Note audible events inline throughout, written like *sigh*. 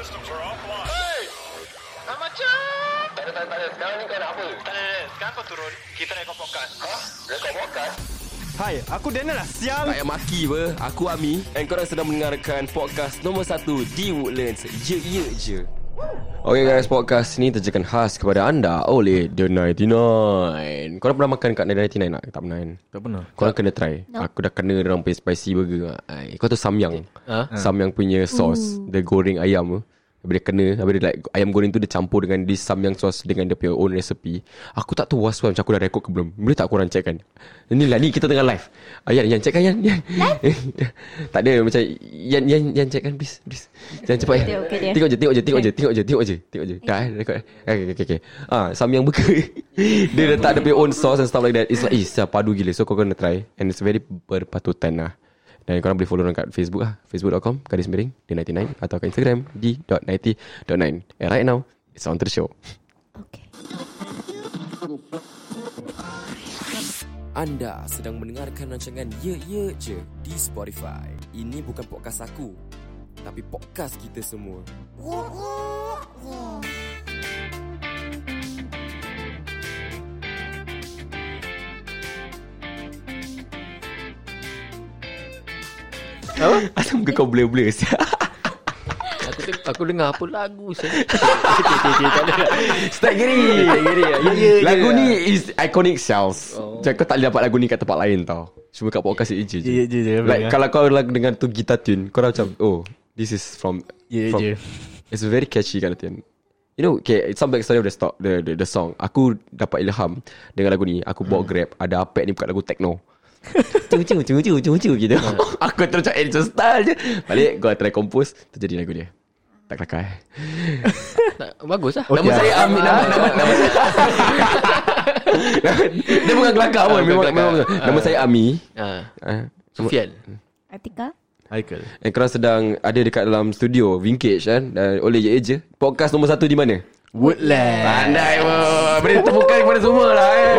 systems are offline. Hey! Ah, macam? Tak ada, tak ada, tak ada. Sekarang ni kau nak apa? Tak ada. Sekarang kau turun. Kita rekod podcast. Hah? Rekod podcast? Hai, aku Daniel lah siang. Tak payah maki apa Aku Ami And korang sedang mendengarkan Podcast nombor 1 Di Woodlands Ye ye je Okay guys Podcast ni terjakan khas Kepada anda Oleh The 99 Korang pernah makan kat The 99 tak? Tak pernah kan? Tak pernah. Korang kena try. Aku dah kena Diorang punya spicy burger. Ay, Kau tu samyang? Ha? Samyang punya sauce. Dia goreng ayam tu Habis dia kena Habis dia like Ayam goreng tu dia campur dengan This samyang sauce Dengan dia punya own recipe. Aku tak tahu was-was Macam aku dah record ke belum. Boleh tak korang check kan? Ni lah ni kita tengah live. Ah, Yan, Yan check kan Yan, Yan. *laughs* Tak ada macam Yan, Yan, Yan check kan please, please. Jangan cepat dia. Tengok je Tengok je Tengok je Tengok je Tengok je Tengok je. Dah eh record. Eh Okay okay okay. Ah, Samyang burger *laughs* Dia letak dia punya own sauce And stuff like that. It's like Eh padu gila. So kau kena try. And it's very berpatutan lah dan korang boleh follow orang kat Facebook lah. Facebook.com Gadis Miring Di 99 Atau kat Instagram Di .90.9 And right now It's on to the show. Okay. Anda sedang mendengarkan rancangan Ye Ye Je Di Spotify. Ini bukan podcast aku Tapi podcast kita semua Apa? Asal muka kau blur-blur Aku tu, aku dengar apa lagu saya. *laughs* Start kira *laughs* ya. Ya ya. Lagu ni is iconic oh. Macam kau tak boleh dapat lagu ni kat tempat lain tau. Cuma kat podcast je je. Je, je, je, Like kalau kau lagu dengan tu guitar tune Kau dah macam Oh This is from Ya from, je. It's very catchy kind of tune. You know okay, Some backstory of the, stock, the, the, the song. Aku dapat ilham Dengan lagu ni. Aku bawa grab. Ada apek ni bukan lagu techno Cung cung cung cung cung cung gitu Aku terus macam Edison style je Balik Gua try compose Terjadi lagu dia Tak kelakar eh bagus lah. Nama saya Amin Nama, nama, nama saya Dia bukan kelakar pun Memang, memang Nama saya Ami. Ah, Sufian. Atika? Haikal. And korang sedang Ada dekat dalam studio Vintage kan Dan oleh Ye Je Podcast nombor satu di mana Woodland. Pandai pun Beri tepukan kepada semua lah eh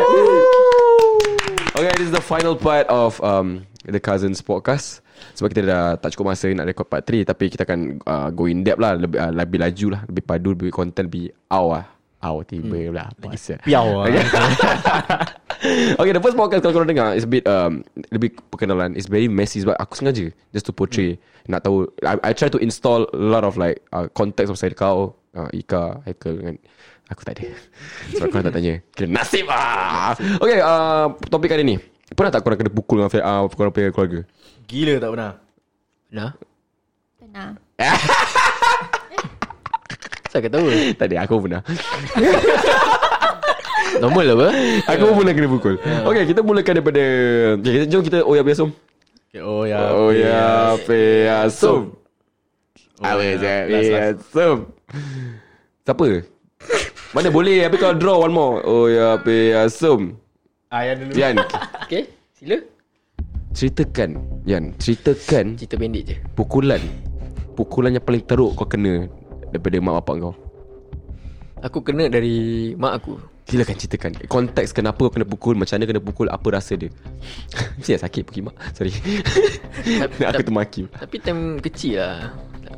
Okay this is the final part of um, The Cousins podcast Sebab kita dah tak cukup masa Nak record part 3 Tapi kita akan uh, Go in depth lah Lebih, uh, lebih laju lah Lebih padu Lebih content Lebih aw lah Aw tiba hmm. lah Bahasa Piau lah. Okay. *laughs* okay, the first podcast kalau korang dengar is a bit um, lebih perkenalan. It's very messy sebab aku sengaja just to portray nak tahu. I, I try to install a lot of like uh, context of side kau, uh, Ika, Haikal dengan aku tak ada. *laughs* Sebab korang tak tanya. Kira nasib ah. Okay, uh, topik kali ni. Pernah tak korang kena pukul dengan uh, korang punya keluarga? Gila tak pernah. Nah. Pernah. *laughs* Saya kata tahu. tak ada, aku pernah. *laughs* Normal lah apa? aku pun pernah kena pukul. Okay, kita mulakan daripada... Okay, kita, jom kita oh ya biasa. Okay, oh ya. Oh ya biasa. Apa ya. je. Biasa Siapa? Mana boleh Habis kau draw one more Oh ya biasa Ayah dulu. Yan *laughs* Okay. Sila. Ceritakan Yan Ceritakan Cerita pendek je. Pukulan Pukulan yang paling teruk kau kena Daripada mak bapak kau Aku kena dari mak aku. Silakan ceritakan Konteks kenapa kau kena pukul Macam mana kena pukul Apa rasa dia *laughs* Mesti sakit pergi mak Sorry *laughs* Nak aku termaki Tapi time kecil lah.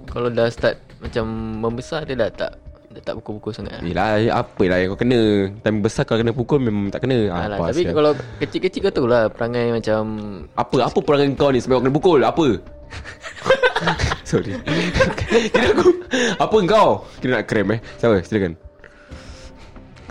Kalau dah start macam membesar dia dah tak tak pukul-pukul sangat. lah. Yelah apa lah yang kau kena. Time besar kau kena pukul Memang tak kena. Alah, Apa tapi sial. kalau kecil-kecil kau tahu lah perangai macam Apa Apa perangai kau ni Sampai kau kena pukul? Apa? *laughs* Sorry. Kira aku. Apa kau? Kira nak krem eh. Siapa? Silakan.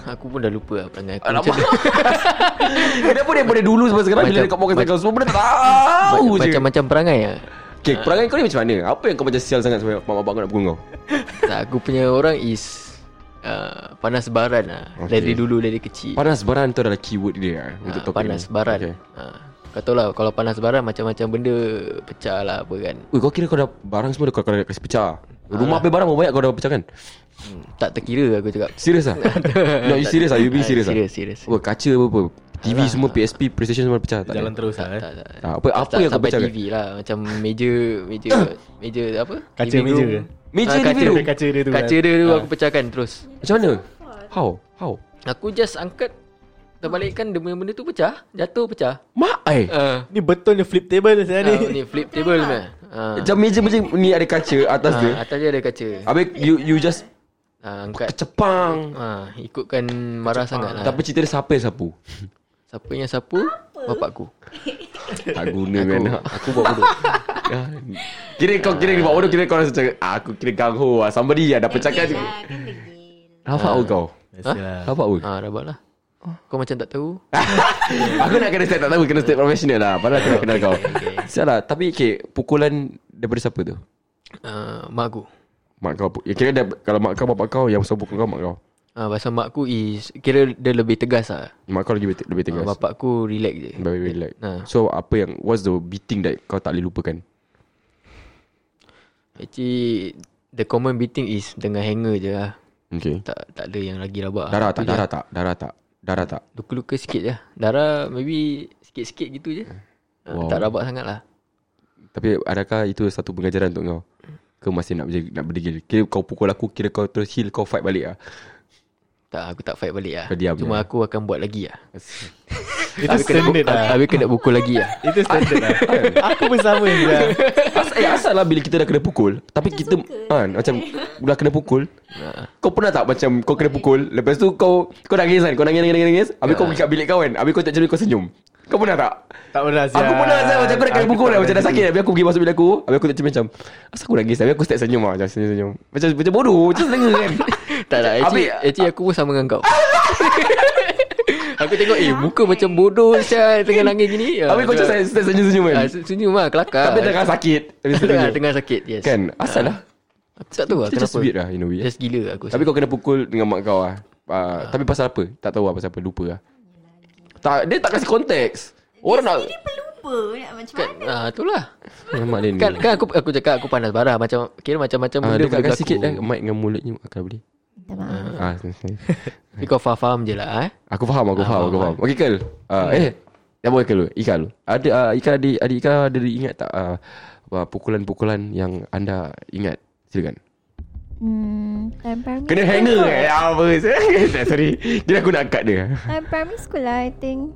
Aku pun dah lupa lah perangai aku. Alamak. *laughs* Kenapa dia boleh dulu Sampai sekarang? Bila dekat podcast macam- kau Semua benda tak tahu je. macam-macam perangai lah. Okay perangai kau ni macam mana Apa yang kau macam sial sangat Sampai mak bapak kau nak pukul kau *laughs* Tak, aku punya orang is uh, panas baran lah. Okay. Dari dulu dari kecil. Panas baran tu adalah keyword dia Ah, Untuk topik panas ni. baran. okay. Ha. Kau tahu lah kalau panas baran macam-macam benda pecah lah apa kan. Ui, kau kira kau dah Barang semua dah kau, kau dah kasi pecah Rumah apa barang Berapa banyak kau dah pecahkan Hmm, tak terkira aku cakap. Serius lah *laughs* No you serious lah You being Ah, serious lah Serius, serius. Oh kaca apa-apa TV Alah. semua PSP Playstation semua pecah tak Jalan ada? terus Tak, lah eh. tak, tak. Ah, apa apa Tak yang kau pecahkan TV lah Macam meja Meja *coughs* Meja apa Kaca Living meja room. ke? Meja TV kaca, tu? Kaca dia tu Kaca kan? dia tu Ah. aku pecahkan terus Macam mana How How Aku just angkat Terbalikkan dia punya benda tu pecah Jatuh pecah Mak eh uh, Ni betul ni flip table saya ni. Ni flip table ni. Macam meja macam ni ada kaca atas dia. Atas dia ada kaca. Habis you you just Ah, angkat. kecepang. Ah, ikutkan marah sangat lah. Tapi cerita dia siapa yang sapu? Siapa yang sapu? Bapakku. *laughs* Tak guna kan. Aku buat bodoh. Ya. *laughs* Kira kau kira buat bodoh kira kau rasa cakap ah, aku kira gangho ah. Somebody ada bercakap je. Lah, kan degil. Apa kau? Biasalah. Apa apa? ah, rabat lah. Kau macam tak tahu. *laughs* aku nak kena step tak tahu kena step professional lah. Padahal aku nak kenal kau. Sial lah. Tapi okay, pukulan daripada siapa tu? Ah, mak aku. Mak kau. Ya, kira dia, kalau mak kau bapak kau yang besar pukul kau mak kau. Ah, pasal mak aku is kira dia lebih tegas lah. Mak kau lagi lebih, lebih tegas. Ah, bapak aku relax je. Very, like. Ah. So apa yang what's the beating that kau tak boleh lupakan? Actually the common beating is dengan hanger je lah. Okay. Tak tak ada yang lagi rabak. Darah Itu tak? Darah tak? Darah tak? Darah tak? Luka-luka sikit je. Darah maybe sikit-sikit gitu je. Wow. Wow. Tak rabak sangat lah. Tapi adakah itu satu pengajaran untuk kau? Kau masih nak nak berdegil? Kira kau pukul aku, kira kau terus heal, kau fight balik lah. Tak, aku tak fight balik lah. Kau diam Cuma je. aku akan buat lagi lah. *laughs* Itu standard lah. Habis kena pukul lagi lah. Itu standard lah. *laughs* Aku pun sama je. Asal, eh, asal lah bila kita dah kena pukul Tapi kita kan, Macam *laughs* Dah kena pukul Kau pernah tak macam Kau kena pukul Lepas tu kau Kau nangis kan? Kau nangis nangis nangis, Habis kau pergi kat bilik kau kan Habis kau tak jadi kau senyum. Kau pernah tak? Tak pernah sial. Aku pernah asal Macam aku dah kena pukul lah Macam dah sakit Habis aku pergi masuk bilik aku Habis aku tak macam Asal aku nangis? Habis aku start senyum lah Macam senyum-senyum Macam macam bodoh Macam selenge kan? *laughs* Tak tak actually, Habis- actually aku pun sama dengan kau Aku tengok Eh muka macam bodoh Saya tengah nangis gini *laughs* Habis kau macam start senyum-senyum kan ah, se- Senyum lah kelakar Tapi tengah sakit *laughs* Tengah, senyum. tengah sakit yes. Kan Asal lah Aku tak tahu lah just kenapa weird lah in a way Just gila aku Tapi kau kena pukul dengan mak kau lah. Uh, tapi pasal apa? Tak tahu lah pasal apa. Lupa lah. Tak, dia tak kasih konteks. Orang nak... Nak macam kan, mana? ah, Itulah Mak dia ni. Kan, kan aku aku cakap aku panas barah Macam Kira macam-macam Ah, benda dekat boleh kat sikit eh, berlaku. mic dengan mulutnya akan boleh. Minta maaf. Ah, *laughs* Tapi kau faham-faham je lah eh aku faham, aku Ah, faham, aku faham. faham. Okey, Kel. Uh, eh, apa Kel? Ika lu. Ada uh, Ika adik adik Ika ada ingat tak uh, pukulan-pukulan yang anda ingat? Silakan. Hmm, time primary Kena hanger eh. Apa? *laughs* Sorry. Kira aku nak cut dia. Time primary school lah I think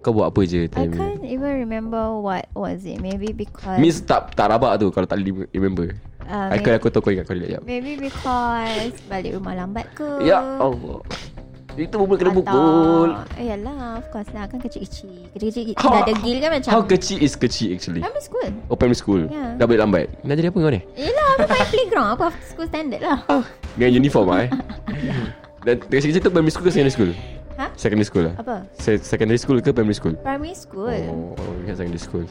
Kau buat apa je I time ni? can't even remember what was it Maybe because Miss tak tak rabak tu kalau tak boleh remember. Uh, Aku maybe, aku tahu kau ingat kau jap. maybe because Balik rumah lambat ke Ya Allah. Itu pun kena pukul. Yalah of course lah Kan kecil-kecil Kecil-kecil How- Dah degil kan macam How kecil is kecil actually? Primary school Oh primary school Ya. Dah balik lambat Nak jadi apa kau ni? Yelah aku main playground Aku after school standard lah Dengan uniform lah eh Dan dari kecil tu primary school ke secondary school? Ha? Secondary school lah Apa? Se- Secondary school ke primary school? Primary school Oh, oh ingat secondary school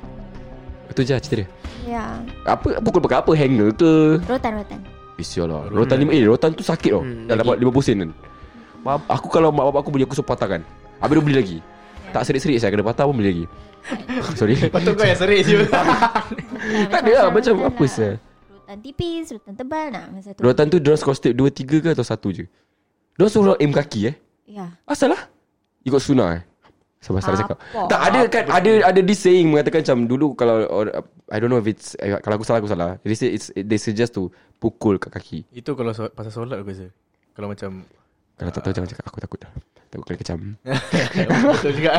Itu je lah cerita dia Ya. Apa pukul pakai apa? Hanger ke? Rotan-rotan Eh sial lah. Rotan lima Eh rotan tu sakit tau. Hmm, Dah lagi. dapat 50 sen kan? Mak- Aku kalau mak bapak aku beli Aku suruh patahkan. Habis dia beli lagi. Tak serik-serik saya Kena patah pun beli lagi. *laughs* Sorry. Patut kau yang serik je. *laughs* Tak ada lah Macam apa sah Rotan tipis Rotan tebal nak Masa tu. Rotan tu Diorang score step 2, 3 ke atau 1 je? Diorang suruh aim kaki eh? Ya. Asal lah? Ikut sunnah eh Sabar salah cakap? Tak ada kan Ada ada this saying Mengatakan macam Dulu kalau or, I don't know if it's eh, Kalau aku salah aku salah They say it's They suggest to Pukul kat kaki Itu kalau so, pasal solat aku rasa. Kalau macam Kalau tak tahu jangan cakap Aku takut dah Takut kena kecam *laughs* betul juga.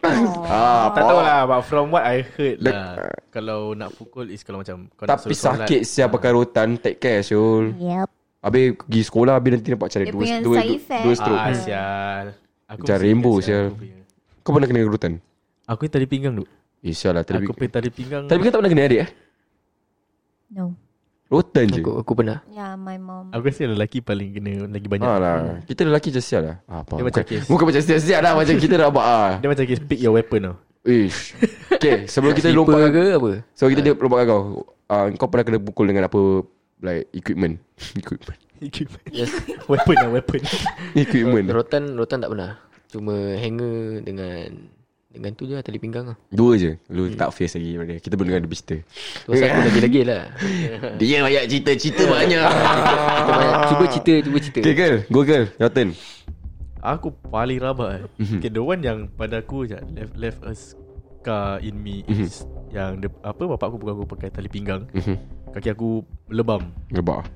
*laughs* ah, tak tahu lah but from what I heard Like, lah. kalau nak pukul is kalau macam kau nak Tapi solat. sakit Siapa pakai rotan Take care Syul Yep Habis pergi sekolah Habis nanti nampak cara Dia dua, punya dua, dua, dua stroke Ah, sial. Aku Macam rainbow, ingat sial. Kau pernah kena rotan Aku tadi pinggang tu. Eh sial lah Tadi Aku punya tadi pinggang. Tadi kan tak pernah kena adik eh No Rotan je Aku, aku pernah Ya my mom Aku rasa lelaki paling kena lagi banyak. Ah lah Kita lelaki je sial lah ah, apa? Dia macam bukan, kes. bukan macam sial-sial lah Macam kita rabak ah. Dia macam kes pick your weapon tau. Ish Okay *laughs* Sebelum kita Slipper lompat ke apa Sebelum kita lompat kat kau uh, Kau pernah kena pukul dengan apa Like equipment Equipment *laughs* Equipment. Yes weapon lah weapon. Equipment Rotan Rotan tak pernah Cuma hanger dengan Dengan tu je lah Tali pinggang lah Dua je Lu tak face lagi pada Kita belum dia bercerita Tu pasal aku *laughs* lagi-lagi lah Dia banyak cerita-cerita banyak Kita banyak, Cuba cerita Cuba cerita Okay girl Go girl Your turn Aku paling rabak eh. Mhm. Okay, the one yang pada aku je left left a scar in me is yang the, apa bapak aku pukul aku pakai tali pinggang. Mhm. Kaki aku lebam. Rabak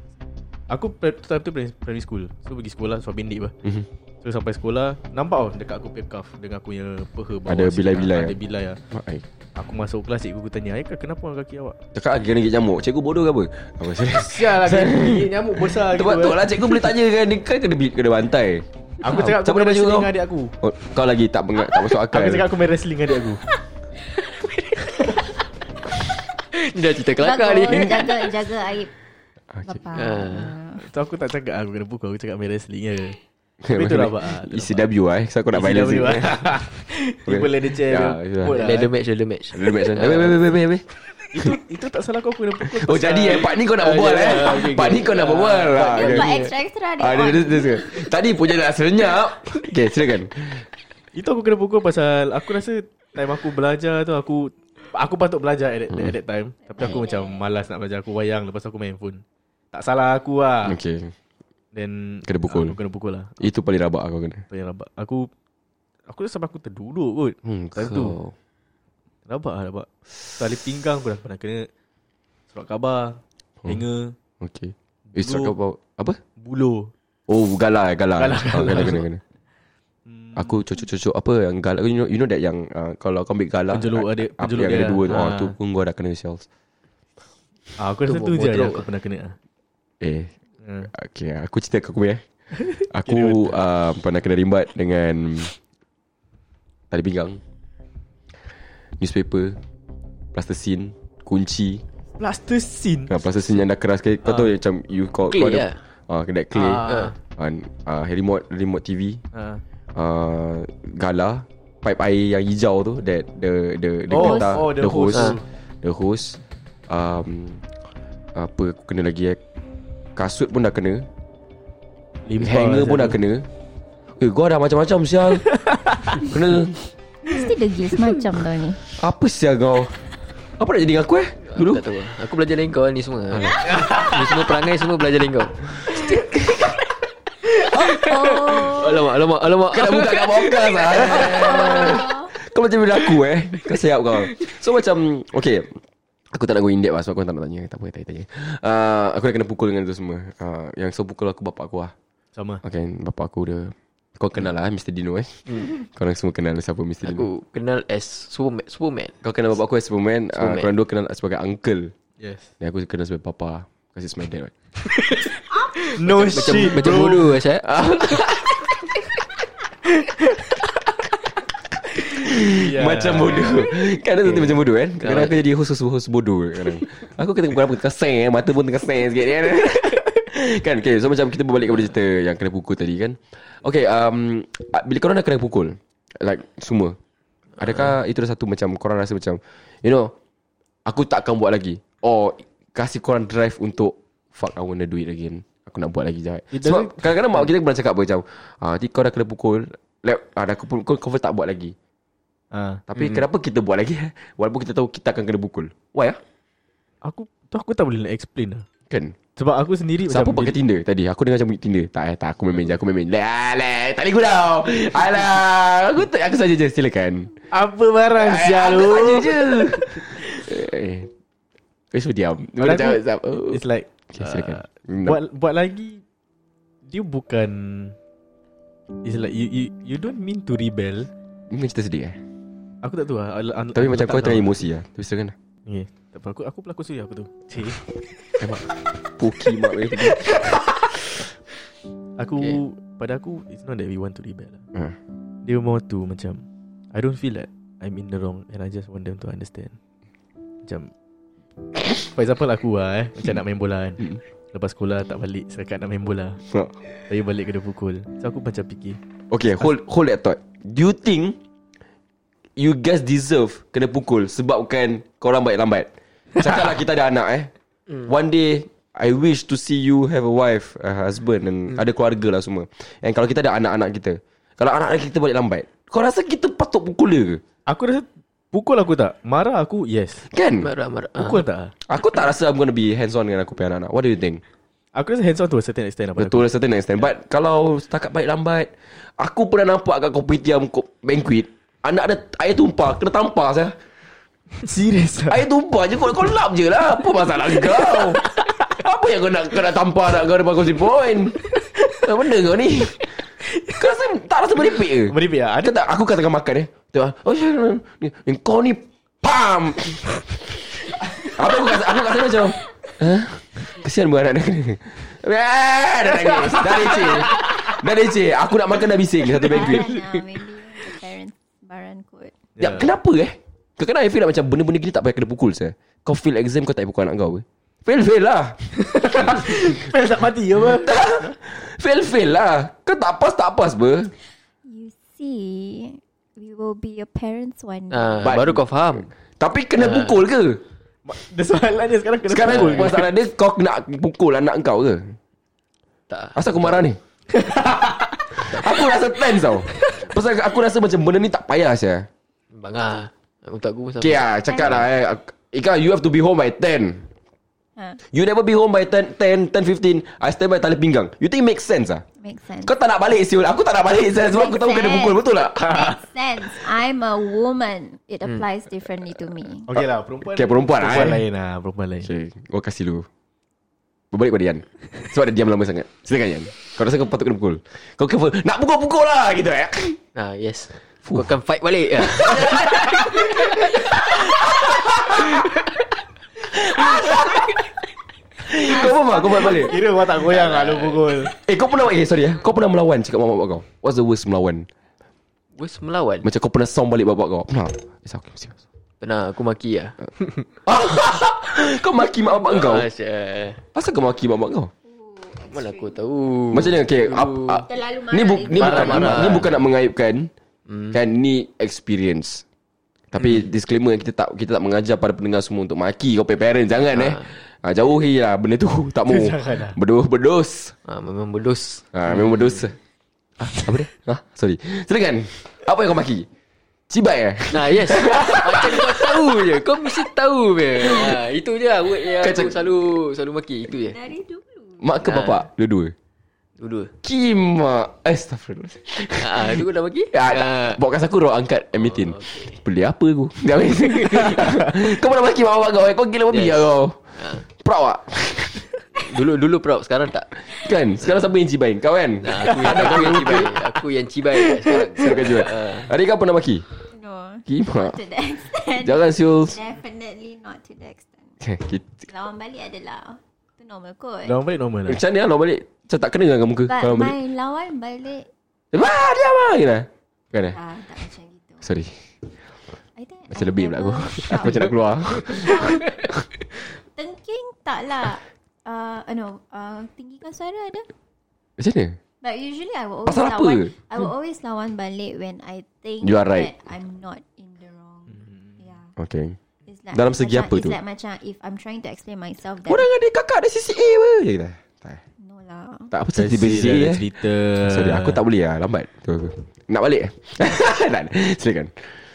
Aku time tu primary, primary school. So pergi sekolah sebab bendik apa. Mhm. So sampai sekolah Nampak tau dekat aku punya cuff Dengan aku punya peha bawah Ada bilai-bilai Ada eh? bilai lah Mak ai. Aku masuk kelas cikgu aku tanya Aikal kenapa kaki awak Cakap lagi kena gigit nyamuk Cikgu bodoh ke apa Apa serius *laughs* Sial lah gigit nyamuk besar gitu Betul kan. lah cikgu boleh tanya kan Dia kan kena, kena bantai Aku cakap aku main wrestling dengan adik aku oh, Kau lagi tak pengat, tak masuk akal Aku cakap aku main wrestling dengan adik aku *laughs* Ni dah cerita kelakar ni jaga, jaga aib okay. bapa. Ah. So aku tak cakap aku kena pukul Aku cakap main wrestling je Tapi tu rabak lah tu ECW eh. So aku nak ECW lah. People leather chair Ya, tu. itulah. Put lah, Leather eh. match Leather match. Match kan Wait wait wait wait wait Itu itu tak salah kau aku kena pukul Oh jadi eh Part ni kau nak Ah, berbual ya, eh. ya, okay, Part okay. ni kau nak berbual. Ah, Dia okay. buat extra-extra dia Ah, dia, on. dia, dia, dia. Tadi punya dah senyap. Okay silakan. Itu aku kena pukul pasal Aku rasa Time aku belajar tu Aku Aku patut belajar at that, at that time. Tapi aku macam Malas nak belajar. Aku wayang Lepas aku main phone. Tak salah aku lah. Okay Then Kena pukul. Aku kena pukul lah Itu paling rabak aku kena Apa yang rabak Aku Aku rasa sampai aku terduduk kot Hmm, Time tu. kau. Rabak lah rabak Tali pinggang pun dah pernah kena Surat khabar Hmm. Hanger Okay Eh surat kau Apa? Buluh Oh gala Gala Gala, Oh, gala. kena kena kena Hmm. Aku cucuk-cucuk apa yang gala you know, you know that yang uh, kalau kau ambil gala Penjeluk ah, adik, apa penjeluk yang ada dia. dua tu oh, Ah. tu pun gua dah kena shells ah, Aku rasa Tu tu je yang aku lah. pernah kena eh Hmm. okay aku cerita kat aku ya *laughs* aku uh, pernah kena rimbat dengan tali pinggang newspaper plasticine kunci Plaster scene uh, plasticine yang dah keras kau Ah. tahu macam you kau Clay kau ada lah. ah kena clay Ah. uh, uh, remote remote TV ha. uh, gala pipe air yang hijau tu that the the the Oh, getah, oh, the the hose hose. the hose um apa aku kena lagi eh kasut pun dah kena. Limpah hanger pun dah kena. Eh gua dah macam-macam sial. *laughs* Kena. Mesti degil semacam tau ni. apa sial kau? Apa nak jadi dengan aku eh? Dulu? Dulu tak tahu. Aku belajar dengan kau ni semua. Ni semua perangai semua belajar dengan kau. Oh. Alamak alamak alamak. Kau nak buka kat podcast lah *laughs* Kau macam bila aku eh. Kau siap kau. So macam Okay Aku tak nak go in depth lah Sebab aku tak nak tanya Tak apa tanya, tanya. Uh, Aku dah kena pukul dengan tu semua uh, Yang so pukul aku bapak aku lah Sama Okay bapak aku dia Kau kenal lah Mr. Dino eh hmm. *laughs* Korang semua kenal siapa Mr. Dino Aku kenal as Superman, Superman. Kau kenal bapak aku as Superman, uh, Superman. Korang dua kenal sebagai uncle Yes Dan aku kenal sebagai papa Because it's my dad right? *laughs* No Macam shit macam bro. bodoh Asyad *laughs* yeah. Macam bodoh. Kan ada satu macam bodoh kan? Kadang-kadang aku jadi host-host bodoh kadang. Aku kena kenapa tengah seng eh? Mata pun tengah seng sikit kan? *laughs* Kan? Okay So macam kita berbalik kepada cerita Yang kena pukul tadi kan? Okay um, Bila korang dah kena pukul Like semua Adakah itu dah satu macam Korang rasa macam You know Aku tak akan buat lagi? Or Kasih korang drive untuk Fuck I wanna do it again. Aku nak buat lagi jahat It Sebab kadang-kadang mak kita pernah cakap apa Macam ah, Nanti kau dah kena pukul like, ah, Dah kena pukul Kau tak buat lagi Ah, tapi mm-hmm. kenapa kita buat lagi eh? Walaupun kita tahu kita akan kena pukul. Why ah? Aku tu aku tak boleh nak explain lah Kan? Sebab aku sendiri Siapa macam pakai Tinder tadi? Aku dengar macam Tinder. Tak eh, tak aku main-main je, aku main-main. Lah, lah, tak boleh gurau. Alah, aku tak aku saja je silakan. Apa barang Eh, sial Aku lu saja je. Eh. Kau suruh diam. Aku, macam, oh. It's like Okay, silakan. uh, Buat buat lagi Dia bukan It's like you, you you don't mean to rebel Ini cerita sedih eh. Aku tak tahu lah Tapi aku macam kau tengah emosi lah. Tapi silakan. Okay tak apa, aku, aku pelakon sendiri aku tu Cik *laughs* Poki mak dia tu. *laughs* Aku Okay. Pada aku It's not that we want to rebel lah Ha. Dia more to macam I don't feel like I'm in the wrong And I just want them to understand Macam *coughs* For example aku lah eh Macam nak main bola kan Mm. Lepas sekolah tak balik Sekat nak main bola Ha. Tapi balik kena pukul So aku macam fikir Okay, hold hold that thought. Do you think you guys deserve kena pukul sebabkan korang baik lambat? Cakaplah kita ada anak eh. One day I wish to see you have a wife, a husband dan ada keluarga lah semua. And kalau kita ada anak-anak kita, kalau anak-anak kita balik lambat, kau rasa kita patut pukul dia ke? Aku rasa Pukul aku tak Marah aku yes Kan? Marah marah ah. Pukul tak Aku tak rasa I'm gonna be hands on dengan aku punya anak-anak. What do you think? Aku rasa hands on to a certain extent lah Betul certain extent But kalau setakat balik lambat Aku pernah nampak kat kopitiam ko- banquet Anak ada air tumpah Kena tampar saya. Serius lah Air tumpah je Kau, kau lap je lah. Apa masalah kau? Apa yang kau nak Kau nak tampar nak Kau depan kursi point? Apa benda kau ni? Kau rasa tak rasa meripik ke? Meripik lah Ada tak aku kat tengah makan eh. Tengok Oh ya ni, Kau ni Pam! Apa aku kat Aku kat sana macam Hah? Kesian buat anak dia. Ah, Dah nangis. Dah leceh. Dah leceh. Aku nak makan dah bising Satu banquet Baran lah Maybe the parents Baran kot Ya, kenapa eh? Kadang-kadang I feel like macam benda-benda gini tak payah kena pukul saya. Kau fail exam kau tak payah pukul anak kau ke? Fail fail lah. *laughs* Fail tak mati ke apa *laughs* fail fail lah. Kau tak pas tak pas ber. You see We will be your parents one day Ah, But- baru kau faham. Tapi kena pukul ke? Dia soalan dia sekarang kena Sekarang pukul ke? masalah dia kau nak pukul anak kau ke? Tak. Asal aku marah ni? *laughs* aku rasa tense tau. Pasal aku rasa macam benda ni tak payah saya. Bang ah. Untuk aku pun sama. Okay lah, cakap lah eh. Ika, you have to be home by 10. ha, You never be home by 10, 10, 10, 15. I stand by tali pinggang. You think make sense ah? Makes sense Kau tak nak balik siul Aku tak nak balik siul Sebab aku tahu kena pukul Betul tak? Makes sense I'm a woman It applies differently to me Okey lah perempuan Okay, perempuan lah, Perempuan eh. lain lah Perempuan lain Okay Kau kasih dulu Berbalik pada Yan. Sebab dia diam lama sangat. Silakan Yan. Kau rasa kau patut kena pukul? Kau careful Nak pukul-pukul lah Gitu eh. Ah, yes. Kau akan fight balik. *laughs* Kau faham tak? Kau buat balik. Kira kau tak goyang lah Lu pukul. Eh kau pernah Eh sorry eh. Kau pernah melawan Cakap mak bapak kau? What's the worst melawan? Bos melawan. Macam kau pernah sound balik bapak kau? Pernah? Eh okay, serius Pernah aku maki ah. *laughs* Kau maki mak bapak kau Ah. Asal kau maki mak bapak kau Mana aku tahu. Macam ni okay ap, ap, Terlalu Ni, bu, ni, Marah, bukan, marah. ni bukan nak mengaibkan Kan ni experience Tapi disclaimer kita tak kita tak mengajar para pendengar semua untuk maki kau punya parents jangan eh. Ha, jauhi lah benda tu *laughs* tak mau. *laughs* Lah. Bedus bedus. Ah, memang bodos. Ha, memang bedus. Ah, apa dia? Ha, sorry. Silakan. Apa yang kau maki? Cibai eh? Nah, yes. Macam kau tahu je. Kau mesti tahu je. Ah, itu je lah word yang Kau aku selalu selalu maki. Itu je. Dari dulu Mak ke bapak? Dua-dua. Dua-dua. Kima. Astagfirullah. Ah, itu kau dah bagi? Ya, Ah. podcast aku rock angkat emitin. Oh, okay. Beli apa aku? *laughs* Kau pernah maki mak bapak kau eh? Kau gila babi Yes. kau. Ah. Proud tak? Dulu dulu proud, sekarang tak. Kan? Sekarang siapa yang cibai? Kau kan? Nah, aku yang aku yang cibai. Aku yang cibai sekarang. Silakan cibai. Adik kau pernah maki? No. Kima. To the extent. Jangan siul. Definitely not to the extent. Kita- Lawan balik adalah Itu normal kot. Lawan balik normal lah. Macam ni lah lawan balik? Macam tak kena dengan muka But Kalau balik. my lawan balik Wah dia apa? Kena Kan eh? Ah, Tak macam gitu. Sorry. I think Macam I lebih pula aku never Aku. shout. macam nak keluar. Tengking tak lah. Uh, no, uh, Tinggikan suara ada? Macam mana But usually I will always Pasal apa? lawan I will always lawan balik When I think You are right. That I'm not in the wrong. Yeah. Okay. It's like Dalam segi macam, apa it's tu? like macam If I'm trying to explain myself that Korang ada kakak ada CCA apa? Je kita Tak. No lah. Tak apa Sesi CCA eh? Cerita. Sorry aku tak boleh lah Lambat. Tu aku. Nak balik? Eh *laughs* Tak Silakan.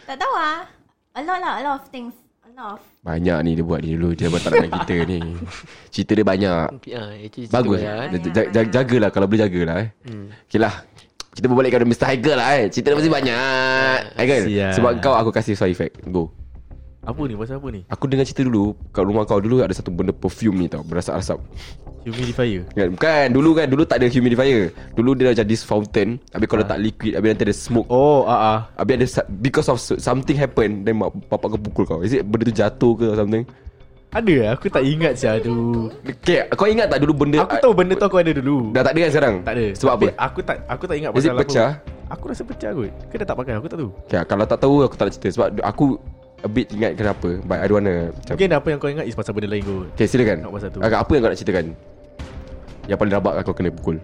Tak tahu lah A lot lah A lot of things Of Banyak ni dia buat ni dulu. Dia buat tak dengan kita ni. *laughs* Cerita dia banyak. Ah, actually Bagus. lah, eh. Jagalah. Kalau boleh jagalah eh. Okay lah. Kita berbalik kepada Mr. Haikal lah eh. Cerita dia masih banyak. Haikal Sial. Sebab kau aku kasih sound effect. Go. Apa ni? Pasal apa ni? Aku dengar cerita dulu. Kat rumah kau dulu Ada satu benda perfume ni tau. Berasap-asap Humidifier. Kan Bukan Dulu kan Dulu tak ada humidifier. Dulu dia macam this fountain. Habis kau letak liquid Habis nanti ada smoke. Oh ah ah. Habis ada Because of so- something happen Then mak, bapak kau pukul kau. Is it benda tu jatuh ke or something? Ada aku tak ingat sia tu. Okay Kau ingat tak dulu benda Aku tahu benda tu aku ada dulu. Dah tak ada kan sekarang? Tak ada. Sebab Tapi apa? Aku tak aku tak ingat Is it pecah? aku Aku rasa pecah kot. Ke dah tak pakai? Aku tak tahu. Okay, Kalau tak tahu Aku tak nak cerita. Sebab aku A bit ingat kenapa But I don't wanna macam, Mungkin apa yang kau ingat Is pasal benda lain kot. Okay silakan. Nak pasal tu. Agak Apa yang kau nak ceritakan? Yang paling rabak Kau kena pukul.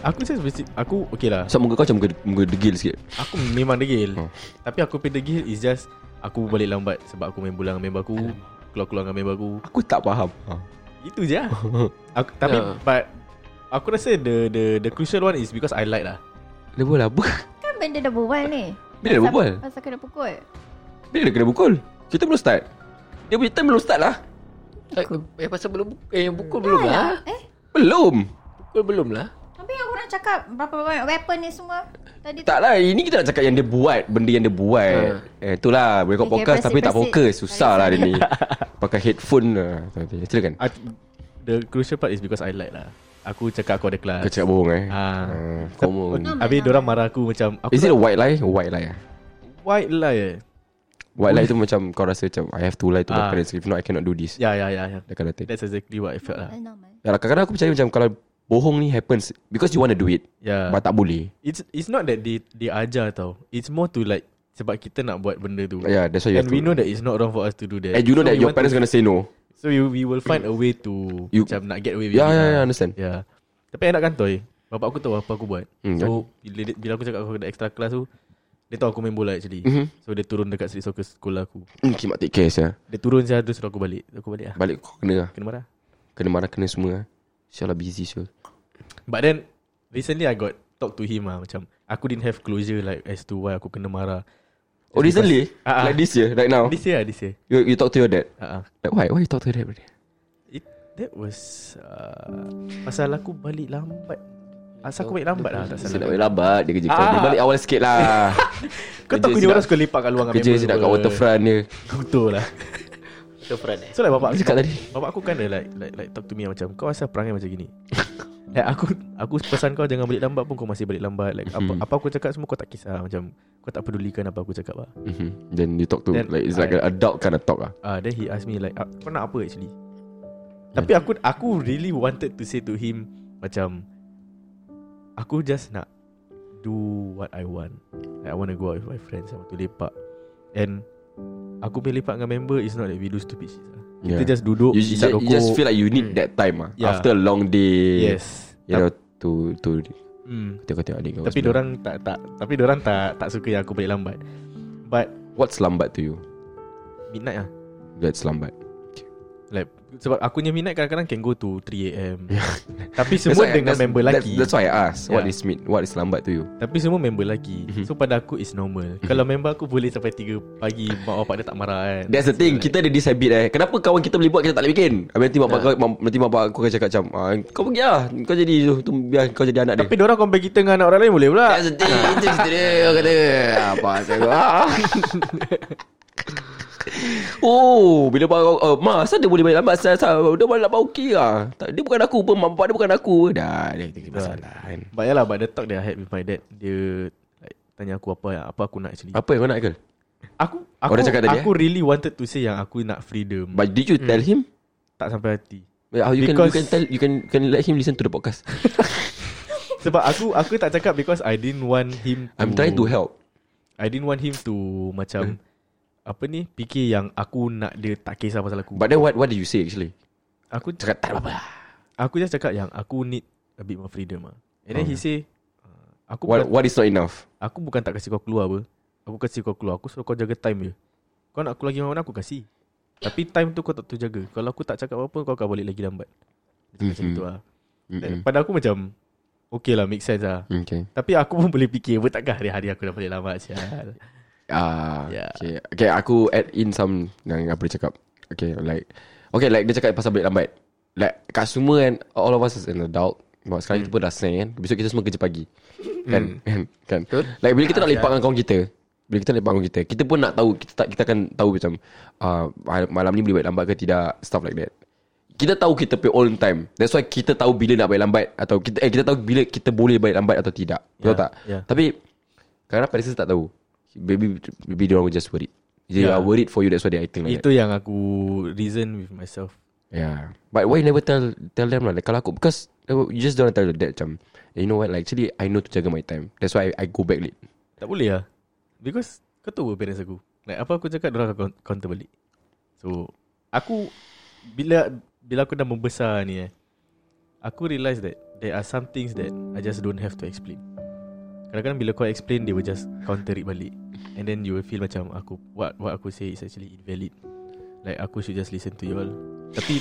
Aku just basic Aku okay lah. Sebab muka kau macam Muka, muka degil sikit. Aku memang degil. Oh. Tapi aku punya degil is just Aku balik lambat Sebab aku main bola dengan member aku Keluar-keluar dengan member aku. Aku tak faham. Ha. Itu je lah. *laughs* Aku, Tapi Ya. But Aku rasa the the the crucial one is because I like lah. Dia boleh apa? Kan benda dah berbual ni. Bila dah berbual? Pasal kena pukul Bila dia kena pukul. Kita belum start. Dia punya time belum start lah. Eh, eh pasal belum eh yang pukul belum lah. Eh. Belum. Pukul belum lah. Tapi yang korang cakap Berapa banyak weapon ni semua. Tadi tu Tak lah Ini kita nak cakap yang dia buat Benda yang dia buat. Eh itulah Boleh kau Okay, podcast Tapi tak fokus. Susah lah dia ni. *laughs* Pakai headphone lah. Silakan. I, The crucial part is because I like lah. Aku cakap aku ada kelas. Kau cakap bohong eh? Ah. uh, Habis diorang marah aku macam aku Is it a nak- white lie? White lie eh? white lie eh? White lie tu macam Kau rasa macam I have to lie to my Ah. parents If not I cannot do this Ya ya ya ya. That kind of thing That's exactly what I felt lah. Normal. Ya, Kadang-kadang aku percaya macam Kalau bohong ni happens Because you want to do it Yeah. But tak boleh It's it's not that they they ajar tau. It's more to like sebab kita nak buat benda tu. Yeah that's why you And have we to know that it's not wrong for us to do that. And you know So that we your parents to, gonna say no So you, we will find a way to You- macam nak get away with Yeah it yeah lah. yeah understand Yeah. Tapi enak kan toy. Bapak aku tahu apa aku buat. Hmm, so bila, dia- bila aku cakap aku ada extra class tu, dia tahu aku main bola actually. Mhm. So dia turun dekat street soccer sekolah aku. Hmm, Kimak take care ya. Dia turun saya terus suruh aku balik. Aku balik lah. Balik kau kena lah Kena marah. Kena marah kena semua lah InsyaAllah busy sure But then recently I got talk to him lah macam aku didn't have closure like as to why aku kena marah. Oh recently Ah, ah. Like this year Right now This year lah, this year. You, you talk to your dad Uh-uh. Like why Why you talk to your dad? It, that was uh, Pasal aku balik lambat Asal aku balik lambat lah Tak Saya nak balik lambat Dia kerja kau Ah. Dia balik awal sikit lah. *laughs* Kau tahu punya orang suka lepak kat luar Kerja member sedap kat waterfront dia. *laughs* Betul lah. Waterfront eh? So like bapak Apa cakap tadi. Bapak aku kan dia like, like, like talk to me macam Kau asal perangai macam gini? *laughs* Like aku Aku pesan kau jangan balik lambat pun Kau masih balik lambat. Like apa, Mhm. apa aku cakap semua kau tak kisah. Macam Kau tak pedulikan apa aku cakap lah. Mhm. Then you talk to Then Like it's like I- an adult kind of talk lah. Ah, Then he asked me like ah, Kau nak apa actually? Tapi aku Aku really wanted to say to him Macam Aku just nak Do what I want. Like, I want to go out with my friends I want to lepak. And Aku boleh lepak dengan member It's not that we do stupid shit lah. Kita Yeah. just duduk you, Isap you, rokok you just feel like you need that time ah. Yeah. After a long day Yes. You know To To hmm. Tengok-tengok adik kau Tapi orang tak tak Tapi orang tak tak suka yang aku balik lambat. But What's lambat to you? Midnight lah. That's lambat. Like Sebab aku punya midnight kadang-kadang Can go to 3am *laughs* Tapi That's semua why- dengan that's- member that's, lelaki. That's why I ask What Yeah. is mid What is lambat to you? Tapi semua member lelaki. Mhm. So pada aku is normal. Kalau member aku boleh sampai 3 pagi Mak bapak dia tak marah kan? That's the thing. Kita ada this habit eh. Kenapa kawan kita boleh buat Kita tak boleh bikin? Habis nanti bapak Ya. kau Nanti bapak aku akan cakap macam ah, Kau pergi lah. Kau jadi tu, tu Biar kau jadi anak dia. Tapi diorang compare kita dengan anak orang lain boleh pula. That's the thing. *laughs* Itu cerita dia Kau kata Apa saya ah. *laughs* Oh Bila bapak uh, Ma asal dia boleh balik lambat? Asal, asal Dia balik lambat okey lah. Tak- Dia bukan aku pun Mak bapak dia bukan aku. Dah Dia kata masalah. Kan But ya lah But the talk that I had with my dad Dia like, Tanya aku apa Apa aku nak actually. Apa yang kau nak Ikal Aku aku, Oh, dia cakap tadi, aku really wanted to say Yang aku nak freedom. But did you tell him? Tak sampai hati. Well, you can you Because- can tell you can can let him listen to the podcast. *laughs* Sebab aku Aku tak cakap Because I didn't want him to I'm trying to help. I didn't want him to Macam Apa ni? Fikir yang Aku nak dia Tak kisah pasal aku. But then what what did you say actually? Aku Cakap tak apa. Aku just cakap yang Aku need A bit more freedom lah And then he say uh, Aku What bukan, what is not enough? Aku bukan tak kasih kau keluar apa. Aku kasih kau keluar. Aku suruh kau jaga time je Kau nak aku lagi mana Aku kasih. Tapi time tu kau tak tu jaga. Kalau aku tak cakap apa-apa Kau akan balik lagi lambat. Dia Macam Mhm. tu lah Mm-mm. Pada aku macam Okay lah make sense lah Okay. Tapi aku pun boleh fikir Takkan hari-hari aku dah balik lambat sial Ah, Yeah. okay. Okay, aku add in some yang apa dia cakap. Okay, like okay, like dia cakap pasal balik lambat. Like kat semua kan all of us as an adult. Sebab sekarang kita pun dah seng kan. Besok kita semua kerja pagi. Kan? Kan? kan? Betul. Like bila kita nak lepak dengan kawan kita, bila kita lepak dengan kawan kita, kita pun nak tahu kita tak kita akan tahu macam uh, malam ni boleh balik lambat ke tidak, stuff like that. Kita tahu kita pay own time. That's why kita tahu bila nak balik lambat atau kita eh kita tahu bila kita boleh balik lambat atau tidak. Betul Yeah, tak? yeah. Tapi kadang-kadang parents tak tahu. Maybe maybe were just worried. They Yeah. are worried for you that's why they acting like that. Itu yang aku Reason with myself Yeah. But why you never tell tell them lah? Like kalau aku because you just don't tell the dad macam you know what like actually I know to jaga my time. That's why I, I go back late. Tak boleh lah Because Kau tahu parents aku Like apa aku cakap Diorang akan counter balik So Aku Bila Bila aku dah membesar ni eh Aku realise that There are some things that I just don't have to explain Kadang-kadang bila kau explain They will just counter it balik And then you will feel macam Aku What what aku say is actually invalid Like aku should just listen to you all Tapi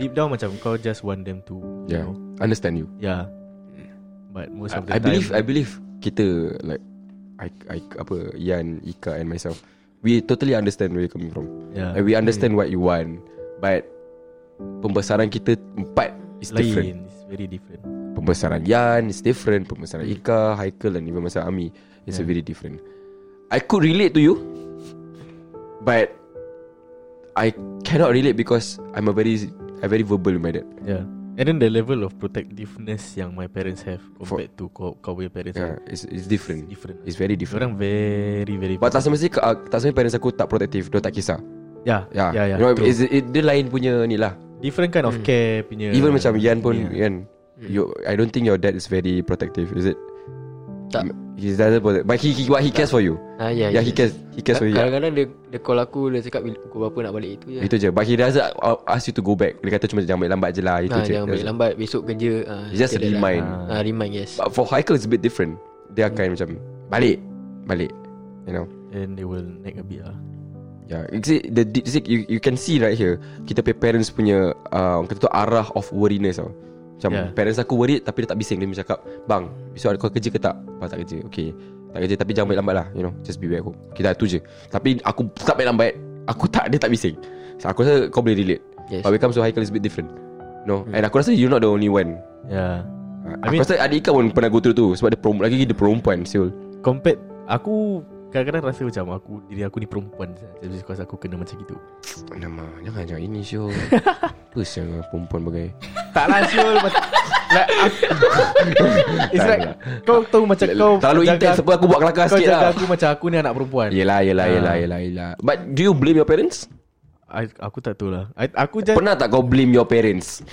Deep down macam Kau just want them to Yeah. You know Understand you. Yeah But most of the I, I time believe I believe kita like I, I apa Ian, Ika and myself we totally understand where you're coming from. yeah, And we understand what you want. But pembesaran kita empat is different. Lain It's very different Pembesaran Yan is different Pembesaran Ika Haikal Dan even masa Ami It's Yeah. a very different I could relate to you But I cannot relate because I'm a very I very verbal with my dad Yeah And then the level of protectiveness yang my parents have compared to kau kau punya parents. Yeah, it's, it's different. different. It's very different. Orang very very. But tak semestinya uh, tak semestinya parents aku tak protective, dia tak kisah. yeah, Yeah, yeah, yeah. You know, it, dia lain punya ni lah. different kind of care punya. Even macam Yan pun Yeah. Kan. You, I don't think your dad is very protective, is it? Tak. He doesn't protect, but he, he what he cares for you. Ah, ya, Yeah, he cares, he cares for you. Kadang-kadang dia, dia call aku Dia cakap bila- pukul berapa nak balik Itu je Itu je. But he doesn't ask you to go back. Dia kata cuma jangan balik lambat je lah. Itu ha, je. Jangan balik lambat Besok kerja ah, It's just dah- remind. ah, Remind yes But for Haikal it's a bit different. Dia akan macam balik, balik. You know. And they will nag a bit lah. Yeah, you see the the- see, you you can see right here. Kita punya parents punya uh, orang kata tu arah of worriness tau. Macam Yeah. parents aku worried tapi dia tak bising dia cakap, "Bang, besok ada kau kerja ke tak?" "Bang, tak kerja." "Okay." Tak kerja tapi jangan balik lambat lah, you know. Just be back home. Kita tu je. Tapi aku tak balik lambat. Aku tak dia tak bising. So, aku rasa kau boleh relate. Yes. But when it comes to Haikal is a bit different. No. And aku rasa you're not the only one. Yeah. Uh, I aku mean- rasa adik kau pun pernah go through tu sebab dia perempuan lagi dia perempuan siul. Compared aku kadang-kadang rasa macam aku diri aku ni perempuan saja. Just because aku kena macam gitu. Nama, jangan jangan ini siul. *laughs* Apa siang perempuan bagai. Tak lah Syul like, aku, *laughs* It's like lah. Kau tahu macam kau Terlalu intense apa aku buat kelakar Kau sikit jaga lah. aku macam aku ni anak perempuan Yelah yelah Ah. yelah yelah yelah But do you blame your parents? I, Aku tak tahu lah I, Aku just Pernah tak kau blame your parents?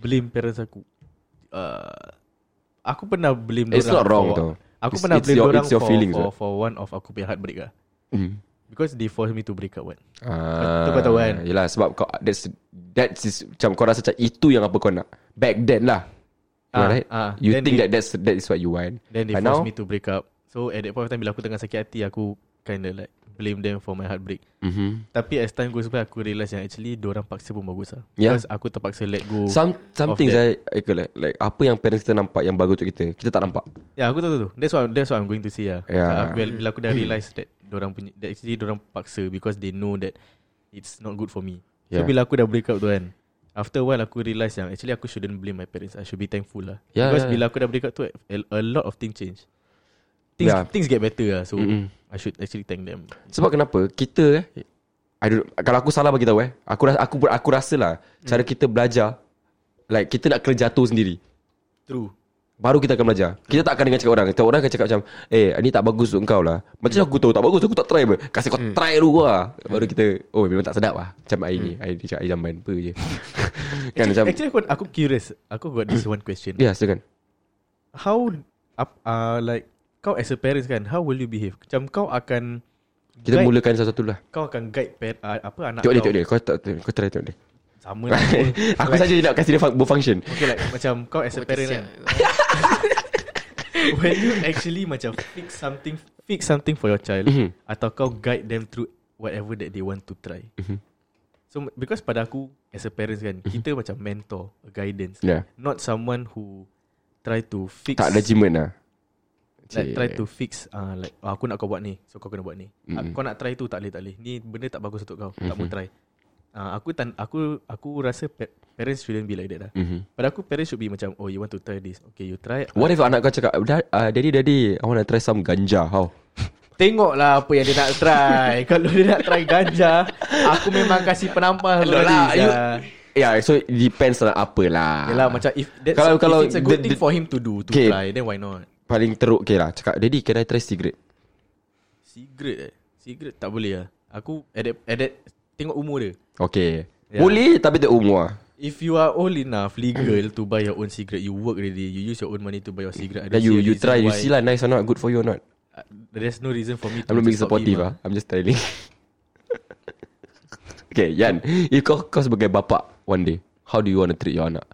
blame parents aku uh, Aku pernah blame It's not wrong tau. Aku It's- pernah it's blame your- your for, feelings, for, right? for one of aku punya heartbreak lah Mm. Because they forced me to break up what Ah, kau tahu kan? Yelah sebab kau That's That's is, Macam kau rasa macam Itu yang apa kau nak Back then lah Ah, right? ah. You think they- that that's That is what you want Then they But forced now me to break up So at that point of time Bila aku tengah sakit hati Aku kinda like Blame them for my heartbreak mm-hmm. Tapi as time goes by Aku realise yang actually Diorang paksa pun bagus lah Yeah. Because aku terpaksa let go Some some of things that. I, I like, like Apa yang parents kita nampak Yang bagus untuk kita Kita tak nampak Ya aku tahu tahu. That's what that's what I'm going to say lah. Yeah. Aku, bila aku dah realise that orang punya that actually orang paksa because they know that it's not good for me. So Yeah. bila aku dah break up tu kan, after a while aku realise yang actually aku shouldn't blame my parents. I should be thankful lah. Yeah, because yeah, bila aku dah break up tu, a, a lot of things change. Things Yeah. things get better lah. So Mm-mm. I should actually thank them. Sebab kenapa? Kita eh I don't, Kalau aku salah bagi tahu eh Aku rasa aku, aku rasa lah Cara kita belajar. Like kita nak kena jatuh sendiri. True. Baru kita akan belajar. Kita tak akan dengan cakap orang. Kita orang akan cakap macam Eh ni tak bagus untuk kau lah. Macam aku tahu tak bagus Aku tak try apa. Kasih kau try dulu lah. Baru kita Oh memang tak sedap lah. Macam air ni Air, air, air jamban Apa je. *laughs* Kan macam Actually aku, aku curious. Aku got this one question. Ya silakan. How up, uh, like kau as a parents kan, how will you behave? Macam kau akan Kita guide- mulakan satu-satu lah. kau akan guide per, uh, apa anak Tengok kau. tengok dia. Kau tak Kau try tengok dia. Sama lah. *laughs* Aku saja nak kasih dia fun- berfunction Okay like macam kau as a parent kan. *laughs* When you actually macam fix something Fix something for your child Mhm. Atau kau guide them through Whatever that they want to try. Mhm. So because pada aku As a parents kan Kita macam mentor a Guidance. Yeah. Not someone who Try to fix Tak regimen lah Like try to fix uh, Like oh, aku nak kau buat ni So kau kena buat ni. Mm-mm. mm Kau nak try tu tak boleh tak boleh. Ni benda tak bagus untuk kau Tak mau try. Uh, Aku tan aku aku rasa pa- Parents shouldn't be like that lah. Mhm. Pada aku parents should be macam Oh you want to try this. Okay you try. What if anak kau cakap "Dad- uh, Daddy daddy I want to try some ganja How? *laughs* Tengoklah apa yang dia nak try. *laughs* Kalau dia nak try ganja Aku memang kasih penampal Hello lah, sia. you- Yeah so it depends on apa lah Yelah macam if that's, Kalau- kalau if it's a good the- thing for him to do To Okay. try Then why not Paling teruk Okay lah. Cakap Daddy can I try cigarette? Cigarette eh? Cigarette tak boleh lah. Aku at that, at that Tengok umur dia. Okay Yeah. Boleh tapi tak umur. Lah If you are old enough legal to buy your own cigarette, you work already, you use your own money to buy your cigarette. Then you you try You see lah nice or not Good for you or not. Uh, There's no reason for me to I'm not being supportive ah. ah. I'm just telling. *laughs* Okay Yan If kau, kau sebagai bapak One day How do you want to treat your anak?